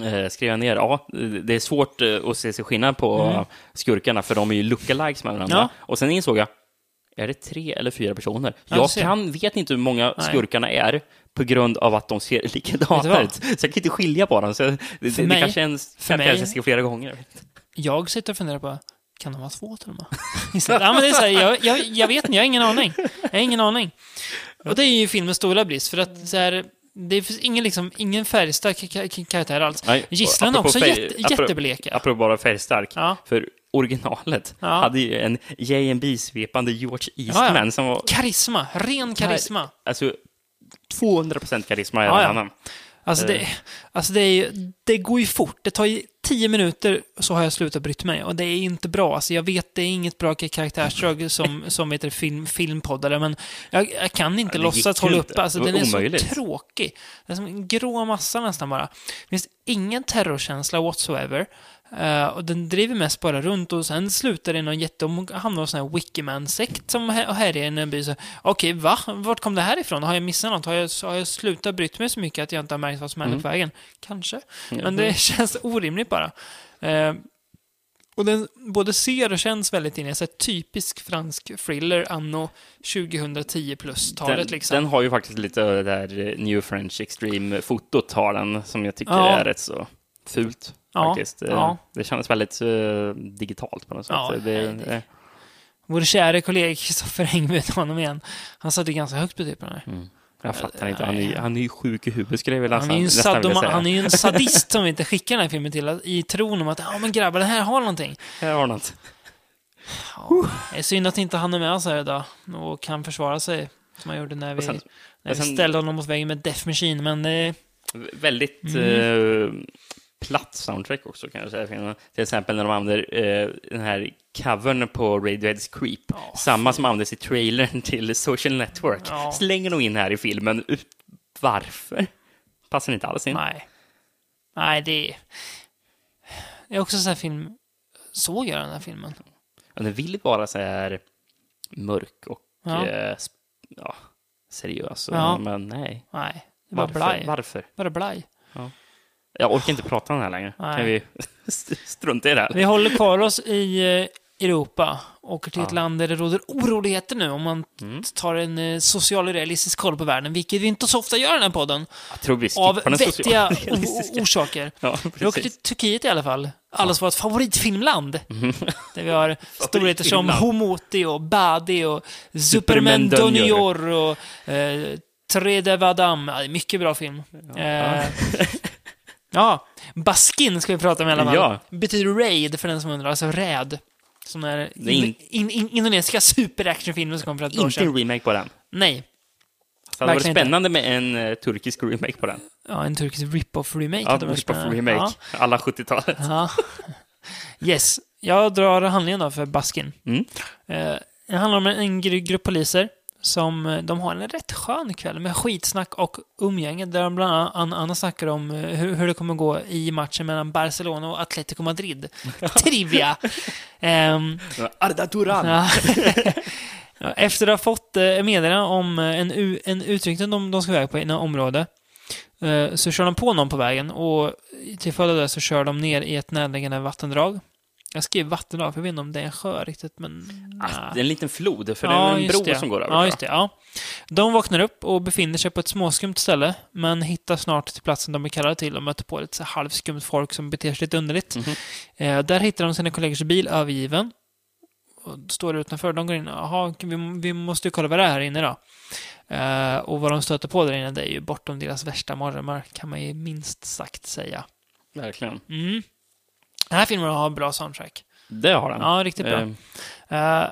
Eh, skrev jag ner, ja, det är svårt eh, att se sig skillnad på skurkarna, för de är ju lookalikes med varandra. Mm. Ja. Och sen insåg jag, är det tre eller fyra personer? Ja, jag kan, vet inte hur många Nej. skurkarna är på grund av att de ser likadana ut. Så jag kan inte skilja på dem. Så det, det, mig- det kanske är en för mig- jag ska flera gånger. Jag sitter och funderar på, kan de vara två till och med? ja, men det är så här, jag, jag, jag vet inte, jag har ingen aning. Jag har ingen aning. Och det är ju filmens stora brist, för att så här, det finns ingen, liksom, ingen färgstark ka- ka- karaktär alls. Nej, Gisslan är också jätte, jättebleka. Apropå bara färgstark. Ja. För originalet Ja. hade ju en J&B-svepande George Eastman Ja, som var Karisma, ren karisma. alltså 200% karisma i Ja, ja. Alltså, det, alltså det, är, det går ju fort. Det tar ju tio minuter så har jag slutat brytt mig. Och det är inte bra. Alltså jag vet det är inget bra karaktärsdrag som, som heter film, filmpoddare, men jag, jag kan inte Ja, låtsas hålla uppe. Alltså den är omöjligt. så tråkig. Det är som en grå massa nästan bara. Det finns ingen terrorkänsla whatsoever. Eh, och den driver mest bara runt och sen slutar det i någon jätte... Hon hamnar hos en sån här Wikiman-sekt som här- härjar i en by. Så, Okej, va? Vart kom det här ifrån? Har jag missat något? Har jag, har jag slutat brytt mig så mycket att jag inte har märkt vad som händer på vägen? Kanske. Men det känns orimligt bara. Eh, och den både ser och känns väldigt in i en typisk fransk thriller anno 2010 plus-talet Den, liksom. den har ju faktiskt lite det där eh, New French Extreme-fotot har den, som jag tycker Ja. är rätt så fult. Ja, Faktiskt. Eh, ja. Det kändes väldigt eh, digitalt på något sätt. Ja, det, det- eh, Vår kära kollega Kristoffer Engberg, honom igen, han satte ganska högt betyg på den här. jag fattar inte. Han är, han är ju sjuk i huvudet, skulle jag vilja Han är, ju en sadoma, han är ju en sadist som vi inte skickar den här filmen till, i tron om att ja men grabbar, det här har någonting. Här har något. Ja, det är synd att inte han är med oss här idag och kan försvara sig, som han gjorde när vi, sen- när vi sen- ställde honom mot väggen med Death Machine, men eh, Väldigt Mm. eh, platt soundtrack också kan jag säga. Till exempel när de använder eh, den här covern på Radioheads Creep. Ja, Samma som används i trailern till Social Network. Ja. Slänger de in här i filmen. Varför? Passar inte alls in. nej. Nej, det är... Det är också en sån här film... Såg jag den här filmen? Ja, Den vill vara så här mörk och Ja. eh, ja, seriös. Ja. Men nej. Nej, det var Varför? blaj. Varför? Bara blaj. Jag orkar inte prata om det här längre. Nej. Kan vi strunta i det här? Vi håller kvar oss i eh, Europa, åker till ett Ja. land där det råder oroligheter nu om man Mm. tar en eh, socialrealistisk koll på världen, vilket vi inte så ofta gör i den här podden, av vettiga orsaker. Ja, Vi åker till. Turkiet i alla fall, allas vårt favoritfilmland. Där vi har storheter som. Homoti och Badi och Superman Donior och eh, Trede Vadam. Ja, det är mycket bra film. Eh, ja, Baskin ska vi prata om i alla fall. Ja. Betyder raid för den som undrar, alltså räd. Som är, in- in, in, in, indonesiska superactionfilmer som kom för ett år Inte sedan. en remake på den. Nej. Så det hade varit Verkligen inte. spännande med en eh, turkisk remake på den. Ja, en turkisk rip-off remake. Ja, rip-off spännande. remake. Alla 70-talet. Ja. Yes. Jag drar handlingen då för Baskin. Mm. Eh, det handlar om en gr- grupp poliser som eh, de har en rätt skön kväll med skitsnack och umgänge där de bland annat Anna, Anna snackar om eh, hur, hur det kommer gå i matchen mellan Barcelona och Atletico Madrid. Trivia! Ehm, Arda Turan! Efter att ha fått eh, meddelande om en, en utryckning de, de ska iväg på i något område så kör de på någon på vägen och till följd av det så kör de ner i ett närliggande vattendrag. Jag skrev vattendrag, för jag vet inte om det är en sjö riktigt, men... Ah, det är en liten flod, för det är en bro det. som går över. Ja, just det. Ja. De vaknar upp och befinner sig på ett småskumt ställe, men hittar snart till platsen de är kallade till och möter på lite halvskumt folk som beter sig lite underligt. Mhm. Eh, där hittar de sina kollegors bil övergiven. Och står utanför. De går in. Jaha, vi, vi måste ju kolla vad det är här inne då. Eh, och vad de stöter på där inne, det är ju bortom deras värsta mardrömmar, kan man ju minst sagt säga. Verkligen. Mm. Den här filmen har bra soundtrack. Det har den. Ja, riktigt bra. Eh, Eh,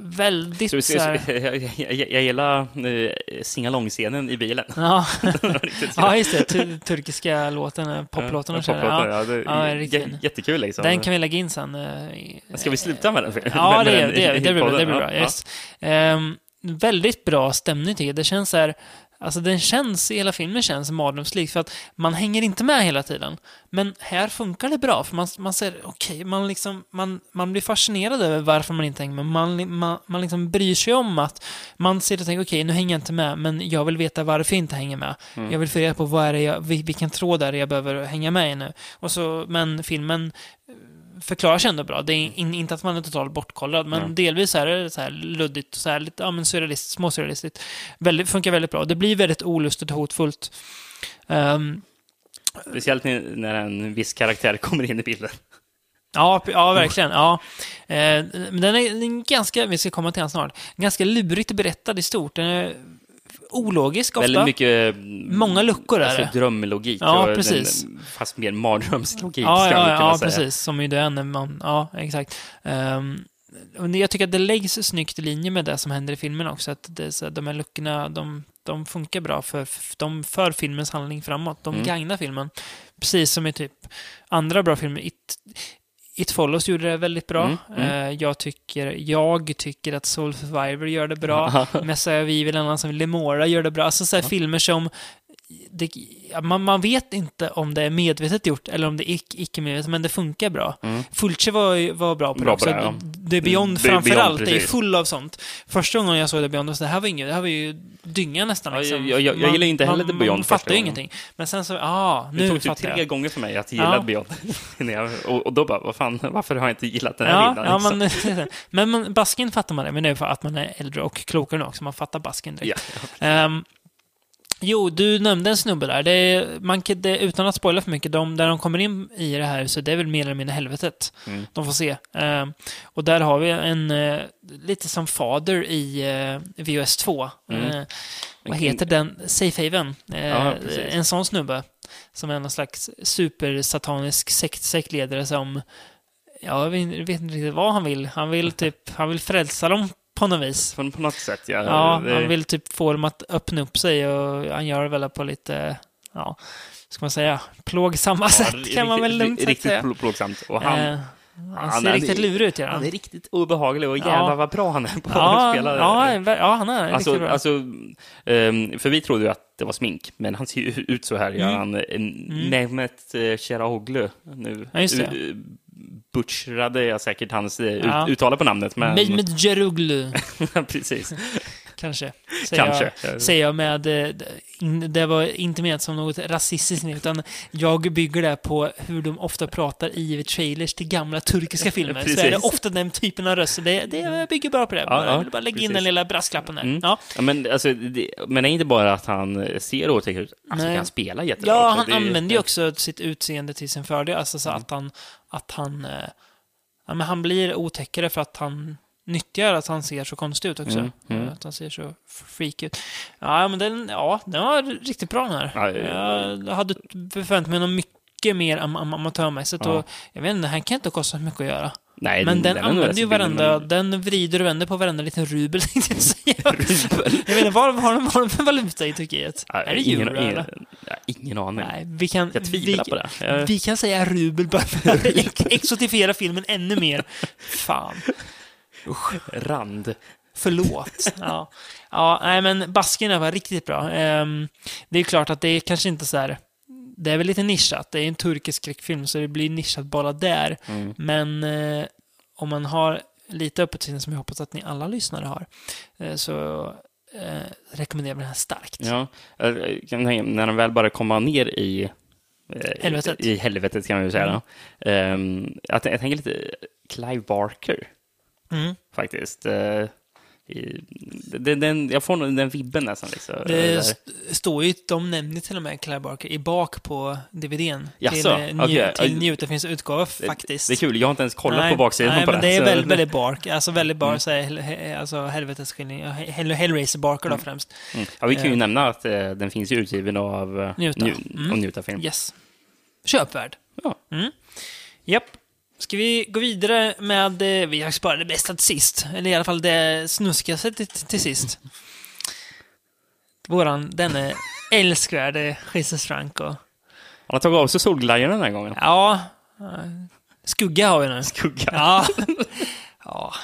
väldigt så så här... jag, jag, jag, gillar eh, singalong-scenen i bilen. Ja. Ja, just det. Tu- turkiska låten, eh, poplåten och Ja, så. poplåten, Ja, ja, Ja. Jättekul liksom. den kan vi lägga in sen. eh, Ska vi sluta med den? Ja, det, det, det, blir? Det blir bra. Yes. Ehm, väldigt bra stämning tycker jag. Det känns så här, alltså den känns, hela filmen känns mardrömslik för att man hänger inte med hela tiden. Men här funkar det bra för man, man ser, okej, man liksom, man, man blir fascinerad över varför man inte hänger med. Man, man, man liksom bryr sig om att man ser och tänker, okej, nu hänger jag inte med, men jag vill veta varför jag inte hänger med. Jag vill få reda på vad är det jag, vil- vilken tråd är det jag behöver hänga med i nu. Och så, men filmen förklarar sig ändå bra. Det är in, inte att man är totalt bortkollad, men delvis är det så här luddigt och så här lite, ja men surrealistiskt, småsurrealistiskt. Väldigt, funkar väldigt bra. Det blir väldigt olustigt och hotfullt. Ehm, Speciellt när- en viss karaktär kommer in i bilden. ja, ja, verkligen. Ja. Eh, men den är, den är ganska, vi ska komma till den snart, ganska lurigt berättad i stort. Den är ologisk ofta. Väldigt mycket... Många luckor är alltså, det. drömlogik. Ja, precis. Den, fast mer mardrömslogik, Ja, ska ja, man kunna ja säga. precis. Som ju det är när man... Ja, exakt. Um, jag tycker att det läggs snyggt i linje med det som händer i filmen också. Att det, är så, de här luckorna, de, de funkar bra för, de för filmens handling framåt. De Mm. gagnar filmen. Precis som i typ andra bra filmer. It, It Follows gjorde det väldigt bra. Mm, mm. Eh, jag, tycker, jag tycker att Soul Survivor gör det bra. Messiah Evil, en annan som Lemora gör det bra. Alltså så här filmer som det, ja, man, man vet inte om det är medvetet gjort eller om det är icke, icke medvetet, men det funkar bra. Fulci var, ju- var bra på Mm. Bra det på också. det, ja. The Beyond Mm, Beyond, allt är ju precis. full av sånt. Första gången jag såg The Beyond, så det här var inget, det här var ju dynga nästan. Ja, Liksom. jag- jag- jag gillar inte heller man, The Beyond Man fattar ju ingenting. Men sen så, ja, Det nu tog typ fattar tre jag. gånger för mig att gilla Ja. Beyond. Jag, och, och då bara, vad fan, varför har jag inte gillat den här Ja, innan? ja liksom? men, men, men basken fattar man det, men det är för att man är äldre och klokare nu också. Man fattar basken direkt. ja. Ehm, jo, du nämnde en snubbe där. Det är, man, det, utan att spoila för mycket, de, där de kommer in i det här så det är väl mer eller mindre helvetet. Mm. De får se. Ehm, och där har vi en, eh, lite som fader i uh, VOS 2. Mm. Eh, vad heter den? Safe Haven. Eh, Ja, en sån snubbe. Som är någon slags supersatanisk sekt, sektledare som Ja, jag vet inte riktigt vad han vill. Han vill typ, han vill frälsa dem på något vis. På, på något sätt, ja. Ja, Det- han vill typ få dem att öppna upp sig och han gör det väl på lite, ja, ska man säga, plågsamma ja, sätt kan man väl riktigt- lugnt Riktigt säga. plå- plågsamt. Och han, Eh, han han ser är- riktigt lurig ut, gör han är riktigt obehaglig och Ja. jävlar vad bra han är på Ja, att spela. ja, ja, han är Alltså, riktigt bra. alltså, ehm, för vi trodde ju att det var smink, men han ser ju ut så här. Mm. Ja, han, mm. Mehmet eh, Cherahoglu. Nu Ja, just det. uh, butchrade jag säkert hans eh, Ja. uttal på namnet, men... Mehmet Jaruglu, precis. Kanske. Säger Kanske. Jag, säger jag med, eh, in- det var inte menat som något rasistiskt, utan jag bygger det på hur de ofta pratar i trailers till gamla turkiska filmer. Så är det ofta den typen av röster. Det, det jag bygger bara på det. Ja, ja, jag vill bara lägga in precis. den lilla brasklappen där. Mm. Ja. Ja, men, alltså, det, men det är inte bara att han ser otäck ut, alltså, Nej. han spelar jättebra Ja, också. han Det använder ju också sitt utseende till sin fördel. Alltså Mm. så att han, att han, eh, ja, men han blir otäckare för att han nyttjar att han ser så konstig ut också. Mm, mm. Att han ser så freak ut. Ja, men den, ja, den var riktigt bra den här. Ja. Jag hade förväntat mig något mycket mer am am amatörmässigt. Ja. Och jag vet inte, den här kan inte kosta så mycket att göra. Nej, men den, nog använder ju varenda, men- den vrider och vänder på varenda liten rubel, tänkte jag säga. Rubel? Jag inte, vad har de vad har de för valuta i Turkiet? Ja, är det ingen, euro ingen, ingen aning. Nej, vi kan... Jag tvivlar vi, på det. Jag- Vi kan säga rubel bara för att ex- exotifiera filmen ännu mer. Fan. Rand. Förlåt. Ja, ja nej men Baskerna var riktigt bra. Ehm, det är klart att det är kanske inte så här... Det är väl lite nischat. Det är en turkisk skräckfilm så det blir nischat bara där. Mm. Men eh, om man har lite öppet sinne som jag hoppas att ni alla lyssnare har eh, så eh, rekommenderar jag den här starkt. Ja, när han väl bara komma ner i Helvetet. I helvetet kan man ju säga. Mm. Ehm, jag, jag tänker lite Clive Barker, Mm. faktiskt. Eh, den, den, jag får nog den vibben nästan. Liksom, Det där. står ju, de nämner till och med Clive Barker i bak på DVDn. Jaså, till, eh, New, okej. till Newt. Det finns utgåva faktiskt. Det är kul, jag har inte ens kollat nej, på baksidan nej, på men det. det är väldigt, väldigt bark. Alltså väldigt bark, Mm. så här, alltså helvetesskildring. Hell, Hellraiser Barker då främst. Mm. Ja, vi kan ju Eh. nämna att eh, den finns ju utgiven av eh, Njuta. Nju- Mm. Njuta Film. Yes. Köpvärd. Ja. Japp. Ska vi gå vidare med, vi har sparat det bästa till sist. Eller i alla fall det snuskigaste till, till sist. Våran, denne älskvärde Jesus Franco. Han har tagit av sig solglajjorna den här gången. Ja, skugga har vi nu. Skugga. Ja. ja.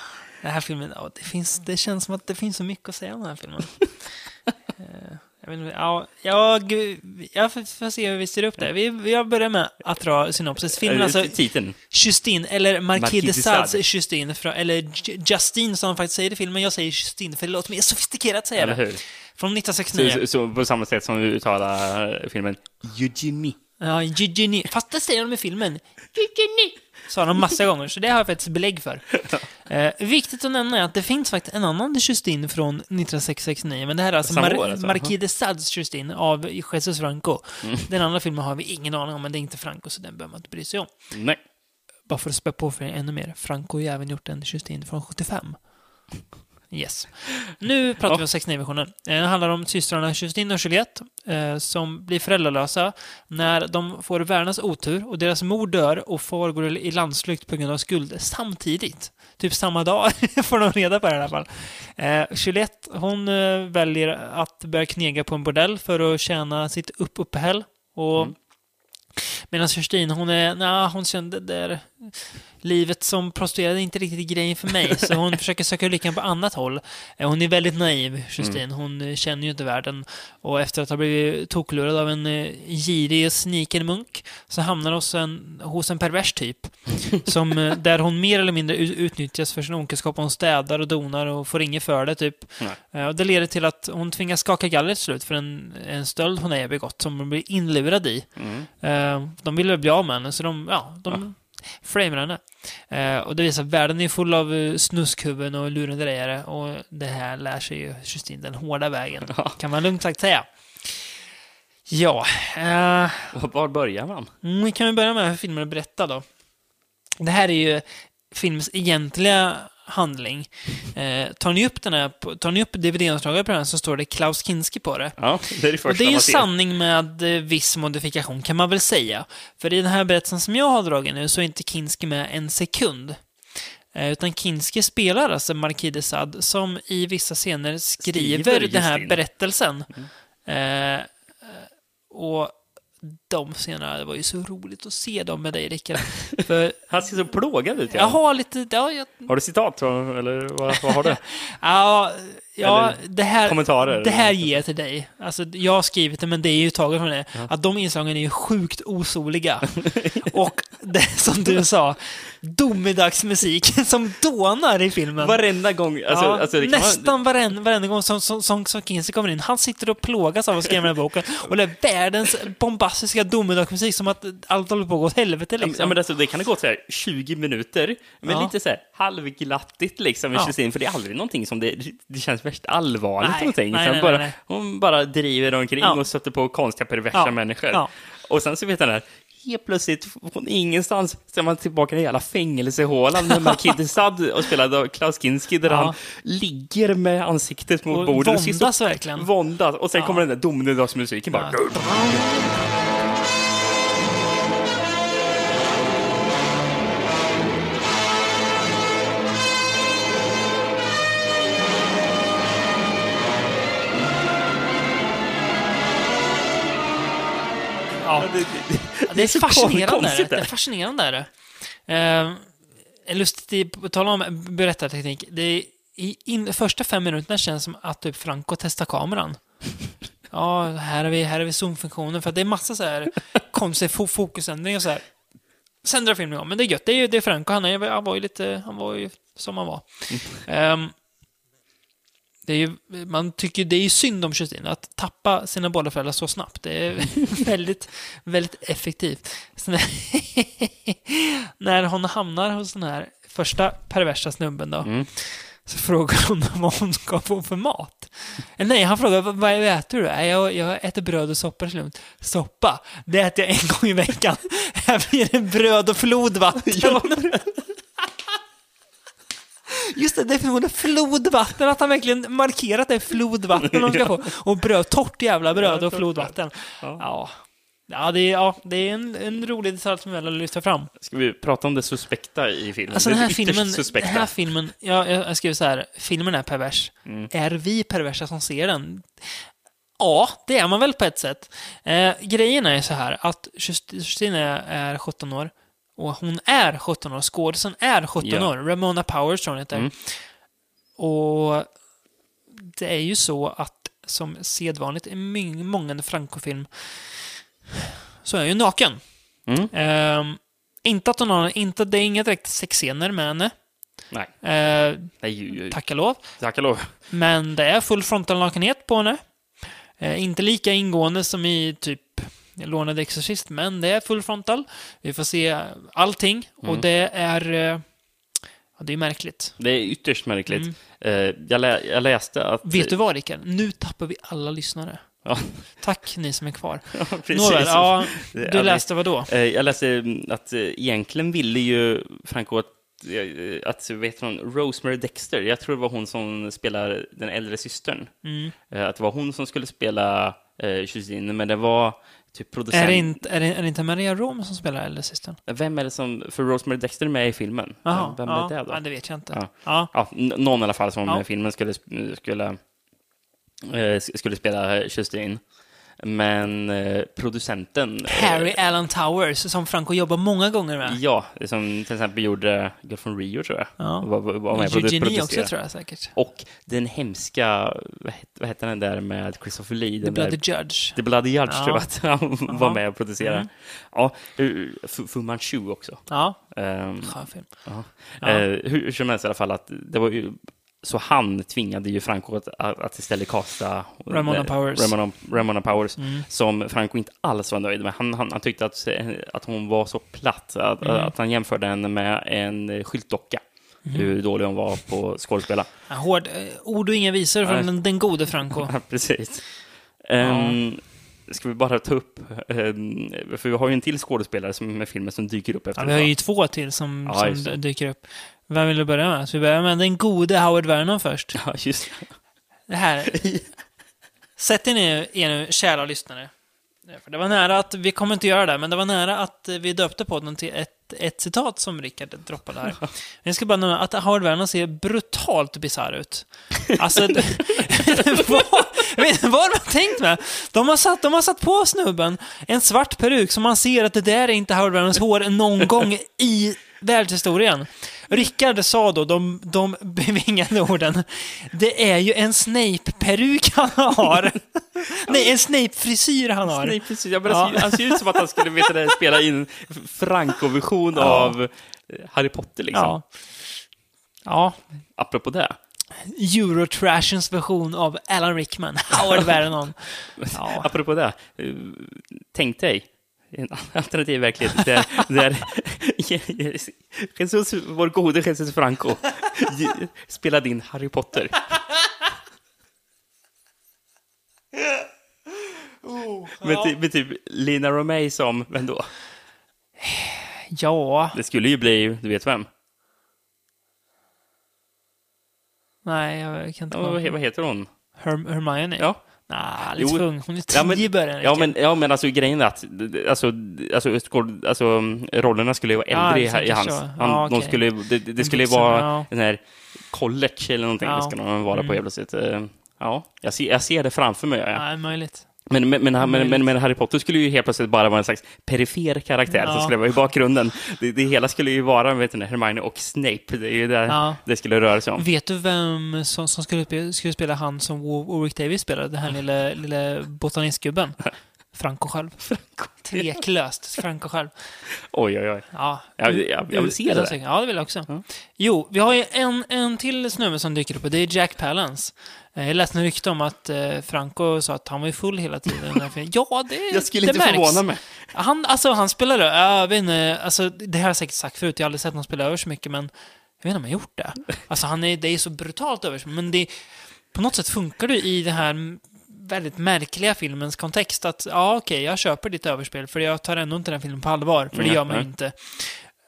Den här filmen, det, finns, det känns som att det finns så mycket att säga om den här filmen. Jag, inte, ja, jag, jag får, se hur vi styr upp det. Vi, jag börjar med att dra synopsis. Filmen alltså Titeln. Justine, eller Marquis de de Sades Sade. Justine, eller Ju- Justine som de faktiskt säger i filmen. Jag säger Justine för det låter mer sofistikerat det. hur? Från Så, 1969. så, så på samma sätt som vi uttalar filmen Eugenie. Ja, Eugenie. Fast det säger de i filmen. Eugenie. Sa de massa gånger, så det har jag faktiskt belägg för. Eh, viktigt att nämna är att det finns faktiskt en annan Justine från 1969, men det här är alltså, Samma Mar- år alltså? Marquis de Sades Justine av Jesus Franco. Den andra filmen har vi ingen aning om, men det är inte Franco, så den behöver man inte bry sig om. Nej. Bara för att spä på för ännu mer. Franco har ju även gjort en Justine från 75. Yes. Nu pratar vi om 69-versionen. Eh, Det handlar om systrarna Justine och Juliette eh, som blir föräldralösa när de får världens otur och deras mor dör och far går i landsflykt på grund av skuld samtidigt. Typ samma dag får de reda på det i alla fall. Eh, Juliette, hon eh, väljer att börja knega på en bordell för att tjäna sitt upp uppehäll. Och Medan Kerstin, hon är, nah, hon kände där livet som prostituerad är inte riktigt grejen för mig, så hon försöker söka lyckan på annat håll. Eh, Hon är väldigt naiv, Kerstin. Hon eh, känner ju inte världen. Och efter att ha blivit toklurad av en eh, girig och sniken munk så hamnar hon hos en, hos en pervers typ. Som, där hon mer eller mindre ut- utnyttjas för sin onkelskap. Hon städar och donar och får inget för det, typ. Nej. Och det leder till att hon tvingas skaka galler till slut för en, en stöld hon är begått, som hon blir inlurad i. Mm. De ville bli av med henne, så de, ja, de framar henne. Eh, och det visar att världen är full av uh, snuskhuvuden och lurendrejare och det här lär sig ju Justine den hårda vägen, kan man lugnt sagt säga. Ja, eh, Var- börjar man? Mm, Vi kan väl börja med hur filmen är berättad då. Det här är ju filmens egentliga handling. Eh, tar ni upp den här, tar ni upp DVD-omslaget på den så står det Klaus Kinski på det. Ja, det är det första Och det är ju sanning med eh, viss modifikation kan man väl säga. För i den här berättelsen som jag har dragit nu så är inte Kinski med en sekund. Eh, Utan Kinski spelar alltså Marquis de Sade som i vissa scener skriver, Skriver den här berättelsen. Eh, och de scenerna, det var ju så roligt att se dem med dig Rickard. För Han ser så plågad ut. jag Ja. har lite, ja, jag, Har du citat? Eller vad, vad har du? ja, ja Eller det här, kommentarer? det här ger jag till dig. Alltså, jag har skrivit det, men det är ju taget från det. Att de inslagen är ju sjukt osoliga. och det som du sa, domedagsmusik som dånar i filmen. Varenda gång. Alltså, ja, alltså, nästan Man, varenda, varenda gång som, som, som, som Kinsey kommer in. Han sitter och plågas av att skriva den här boken. Och det är världens bombastiska domedagsmusik, som att allt håller på att gå åt helvete liksom. ja, men alltså, det kan ha gått så här 20 minuter, men Ja. lite så här halvglattigt liksom i Ja. För det är aldrig någonting som det, det känns värst allvarligt Nej, någonting. nej, nej, bara, nej. Hon bara driver omkring Ja. och stöter på konstiga perversa människor. Och sen så vet den här, helt plötsligt från ingenstans så är man tillbaka i den jävla fängelsehålan med Marquis de Sade och spelad av Klaus Kinski där Ja. han ligger med ansiktet mot Och bordet. våndas verkligen. Våndas. Och sen Ja. kommer den där domedagsmusiken bara. Ja. Det, är så fascinerande. Det det. är fascinerande. Är det. Eh, en lustig, på tal om berättarteknik. Det är, i in, första fem minuterna känns som att typ Franco testar kameran. Ja, här har vi, här har vi zoomfunktionen. För att det är massa så här konstiga fo fokusändringar och så här. Sen drar filmen igång. Men det är gött. Det är, det är Franco. Han, är, han var ju lite, han var ju som han var. Ehm, det är ju, man tycker det är synd om Justine, att tappa sina båda föräldrar så snabbt. Det är väldigt, väldigt effektivt. När, när hon hamnar hos den här första perversa snubben då, Mm. så frågar hon vad hon ska få för mat. Nej, han frågar vad, äter du? "Nej, Jag, jag äter bröd och soppa. till slut." Soppa? Det äter jag en gång i veckan. Här blir det bröd och flodvatten. Just det, det förmodligen flodvatten, att han verkligen markerat det är flodvatten de ska få. Och bröd, torrt jävla bröd och flodvatten. Ja. Ja, det är, ja, det är en, en rolig detalj som jag vill lyfta fram. Ska vi prata om det suspekta i filmen? Alltså den här filmen, suspekta. den här filmen, ja, jag skriver så här, filmen är pervers. Mm. Är vi perversa som ser den? Ja, det är man väl på ett sätt. Eh, grejen är så här att Just- Justine är 17 år och hon är 17 år. Skådisen är 17 Ja. år. Ramona Powers tror hon heter. Mm. och det är ju så att som sedvanligt i många Franco-film så är jag ju naken. Mm. Ehm, inte att hon har, inte, det är inga direkt sexscener med henne. Nej, Uh, nej ju, ju. tack och lov. tack och lov. Men det är full frontal nakenhet på henne. Eh, inte lika ingående som i typ Lånade Exorcist, men det är full frontal. Vi får se allting och Mm. det är... eh, Ja, det är märkligt. Det är ytterst märkligt. Mm. Eh, jag, lä jag läste att... Vet du vad, Rickard? Nu tappar vi alla lyssnare. Ja, Tack, ni som är kvar. precis. Nåväl, ja, du ja, läste vad då? Eh, Jag läste mm, att egentligen ville ju Franco att, att vet hon, Rosemary Dexter, jag tror det var hon som spelar den äldre systern, Mm. Att det var hon som skulle spela eh, Justine, men det var typ producent... Är det, inte, är, det, är det inte Maria Rom som spelar äldre systern? Vem är det som... För Rosemary Dexter är med i filmen. Jaha, Vem ja, är det då? Ja, det vet jag inte. Ja. Ja. Ja, någon i alla fall som i filmen skulle, skulle, eh, skulle spela Justine. Men eh, producenten... eh, Harry Allen Towers, som Franco jobbar många gånger med. Ja, som till exempel gjorde Girl from Rio, tror jag. Ja. Var, var, var med Eugenie också, tror jag säkert. Och den hemska, vad hette, den där med Christopher Lee? The Bloody där, Judge. The Bloody Judge, Ja. tror jag att han var Jaha. med och producerade. Mm. Ja, eh, Fu Manchu också. Ja, Ehm, skön film. Ja. Ja. Eh, hur, hur som helst i alla fall, att det var ju, så han tvingade ju Franco att, att istället kasta Ramona eh, Powers. Ramona, Ramona Powers Mm. som Franco inte alls var nöjd med. Han, han, han tyckte att, eh, att hon var så platt, att, Mm. att han jämförde henne med en skyltdocka. Mm. Hur dålig hon var på skådespela. Ja, Hård, eh, ord och inga visor från den, den gode Franco. Precis. Um, Ska vi bara ta upp, ehm, för vi har ju en till skådespelare som med filmen som dyker upp efter Ja, vi har ju två till som, Ja, som dyker upp. Vem vill du börja med? Så vi börjar med den gode Howard Vernon först. Ja, just Det här. Sätt er ner, er nu, kära lyssnare. För det var nära att, vi kommer inte göra det, men det var nära att vi döpte podden till ett, ett citat som Rickard droppade här. Jag ska bara nämna att Howard Vernon ser brutalt bisarr ut. Alltså, vad, vet vad de har tänkt med? De har, satt, de har satt på snubben en svart peruk som man ser att det där är inte Howard Vernons hår någon gång i världshistorien. Rickard sa då de, de bevingade orden. Det är ju en Snape-peruk han har. Nej, en Snape-frisyr han har. Precis. Ja, men Ja. han, ser, ut som att han skulle veta det, spela in Franco-version Ja. av eh, Harry Potter, liksom. Ja. Ja, Apropå det. Eurotrashens version av Alan Rickman, Howard Vernon. Ja. Apropå det. eh, Tänk dig en alternativ verklighet där, där Jesus, vår gode Jesus Franco spelade in Harry Potter. med, typ, med typ Lina Romay som, vem då? ja, Det skulle ju bli, du vet vem? nej, jag kan inte Ja, vad, vad heter hon? Herm Hermione? Ja. Nej, lite Jo. ung. Hon är tio Ja men, i början. ja, men, ja, men alltså grejen är att alltså, alltså, skåd- alltså, rollerna skulle ju vara Ja, äldre jag i, i tänker hans. så. Han, Ja, de okej. skulle, det, det En skulle ju vara ja. den här college eller någonting. Ja. Det ska de vara på Mm. helt plötsligt. Eh, Ja, jag ser, jag ser det framför mig. Ja. Nej, möjligt. Men, men, men, men, men, Harry Potter skulle ju helt plötsligt bara vara en slags perifer karaktär Ja. som skulle vara i bakgrunden. Det, det hela skulle ju vara vet du, Hermione och Snape. Det är ju det Ja. det skulle röra sig om. Vet du vem som, som skulle, skulle spela han som War- Warwick Davis spelade? Den här lilla, lilla botanistgubben? Franco själv. Tveklöst. Franco själv. Oj, oj, oj. Ja. Jag, jag, jag vill se det. där. Ja, det vill jag också. Ja. Jo, vi har ju en, en till snubbe som dyker upp och det är Jack Palance. Eh, Jag läste en rykte om att eh, Franco sa att han var ju full hela tiden. Ja, det Jag skulle det inte märks. förvåna mig. Han, alltså, han spelade, jag vet inte, alltså, det har jag säkert sagt förut, jag har aldrig sett någon spela över så mycket, men jag vet inte om han har gjort det. Alltså, han är, det är så brutalt över men det, på något sätt funkar det i den här väldigt märkliga filmens kontext att, ja okej, jag köper ditt överspel, för jag tar ändå inte den filmen på allvar, för det gör man ju inte.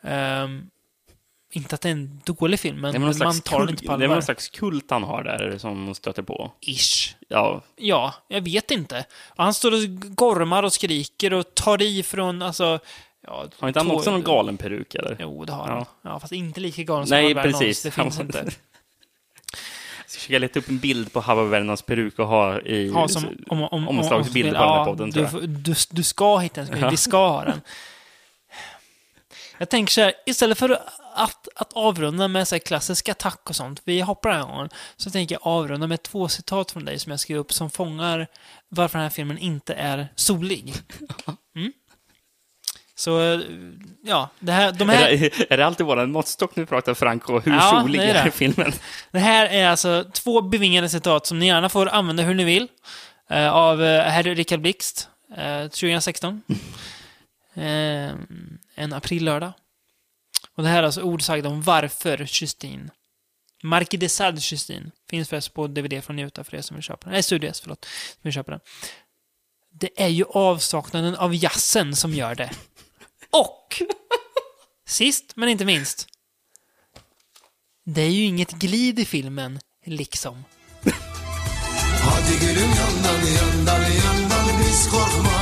Ehm, inte att det är en dålig film, men man tar den inte på det är allvar. någon slags kult han har där som stöter på. Ish. Ja, Ja, jag vet inte. Han står och gormar och skriker och tar i från, alltså... Ja, har inte han också någon galen peruk eller? Jo, det har Ja. han. Ja, fast inte lika galen som Nej, precis. Det finns inte. Jag ska försöka leta upp en bild på Howard Vernons peruk och ha i Ha som om, om, om, omslagsbild om- på den här podden, du, tror jag. du, du ska hitta en, Ja. vi ska ha den. Jag tänker så här, istället för att, att avrunda med så här klassisk attack och sånt, vi hoppar den här gången, så tänker jag avrunda med två citat från dig som jag skrev upp som fångar varför den här filmen inte är solig. Mm? Så, eh, ja, det här, de här... Är, det, är det alltid våran måttstock när vi pratar Franco? Hur Ja, solig är är, filmen? Det här är alltså två bevingade citat som ni gärna får använda hur ni vill. Eh, av eh, herr Richard Blixt, eh, 2016. Eh, en aprillördag. Och det här är alltså ord sagda om varför Justine. Marquis de Sade Justine. Finns förresten på DVD från Njuta för er som vill köpa den. Nej, Studios, förlåt. Som vill köpa den. Det är ju avsaknaden av jazzen som gör det. Och! Sist men inte minst. Det är ju inget glid i filmen, liksom. Hadi gülüm yandan yandan yandan biz korkma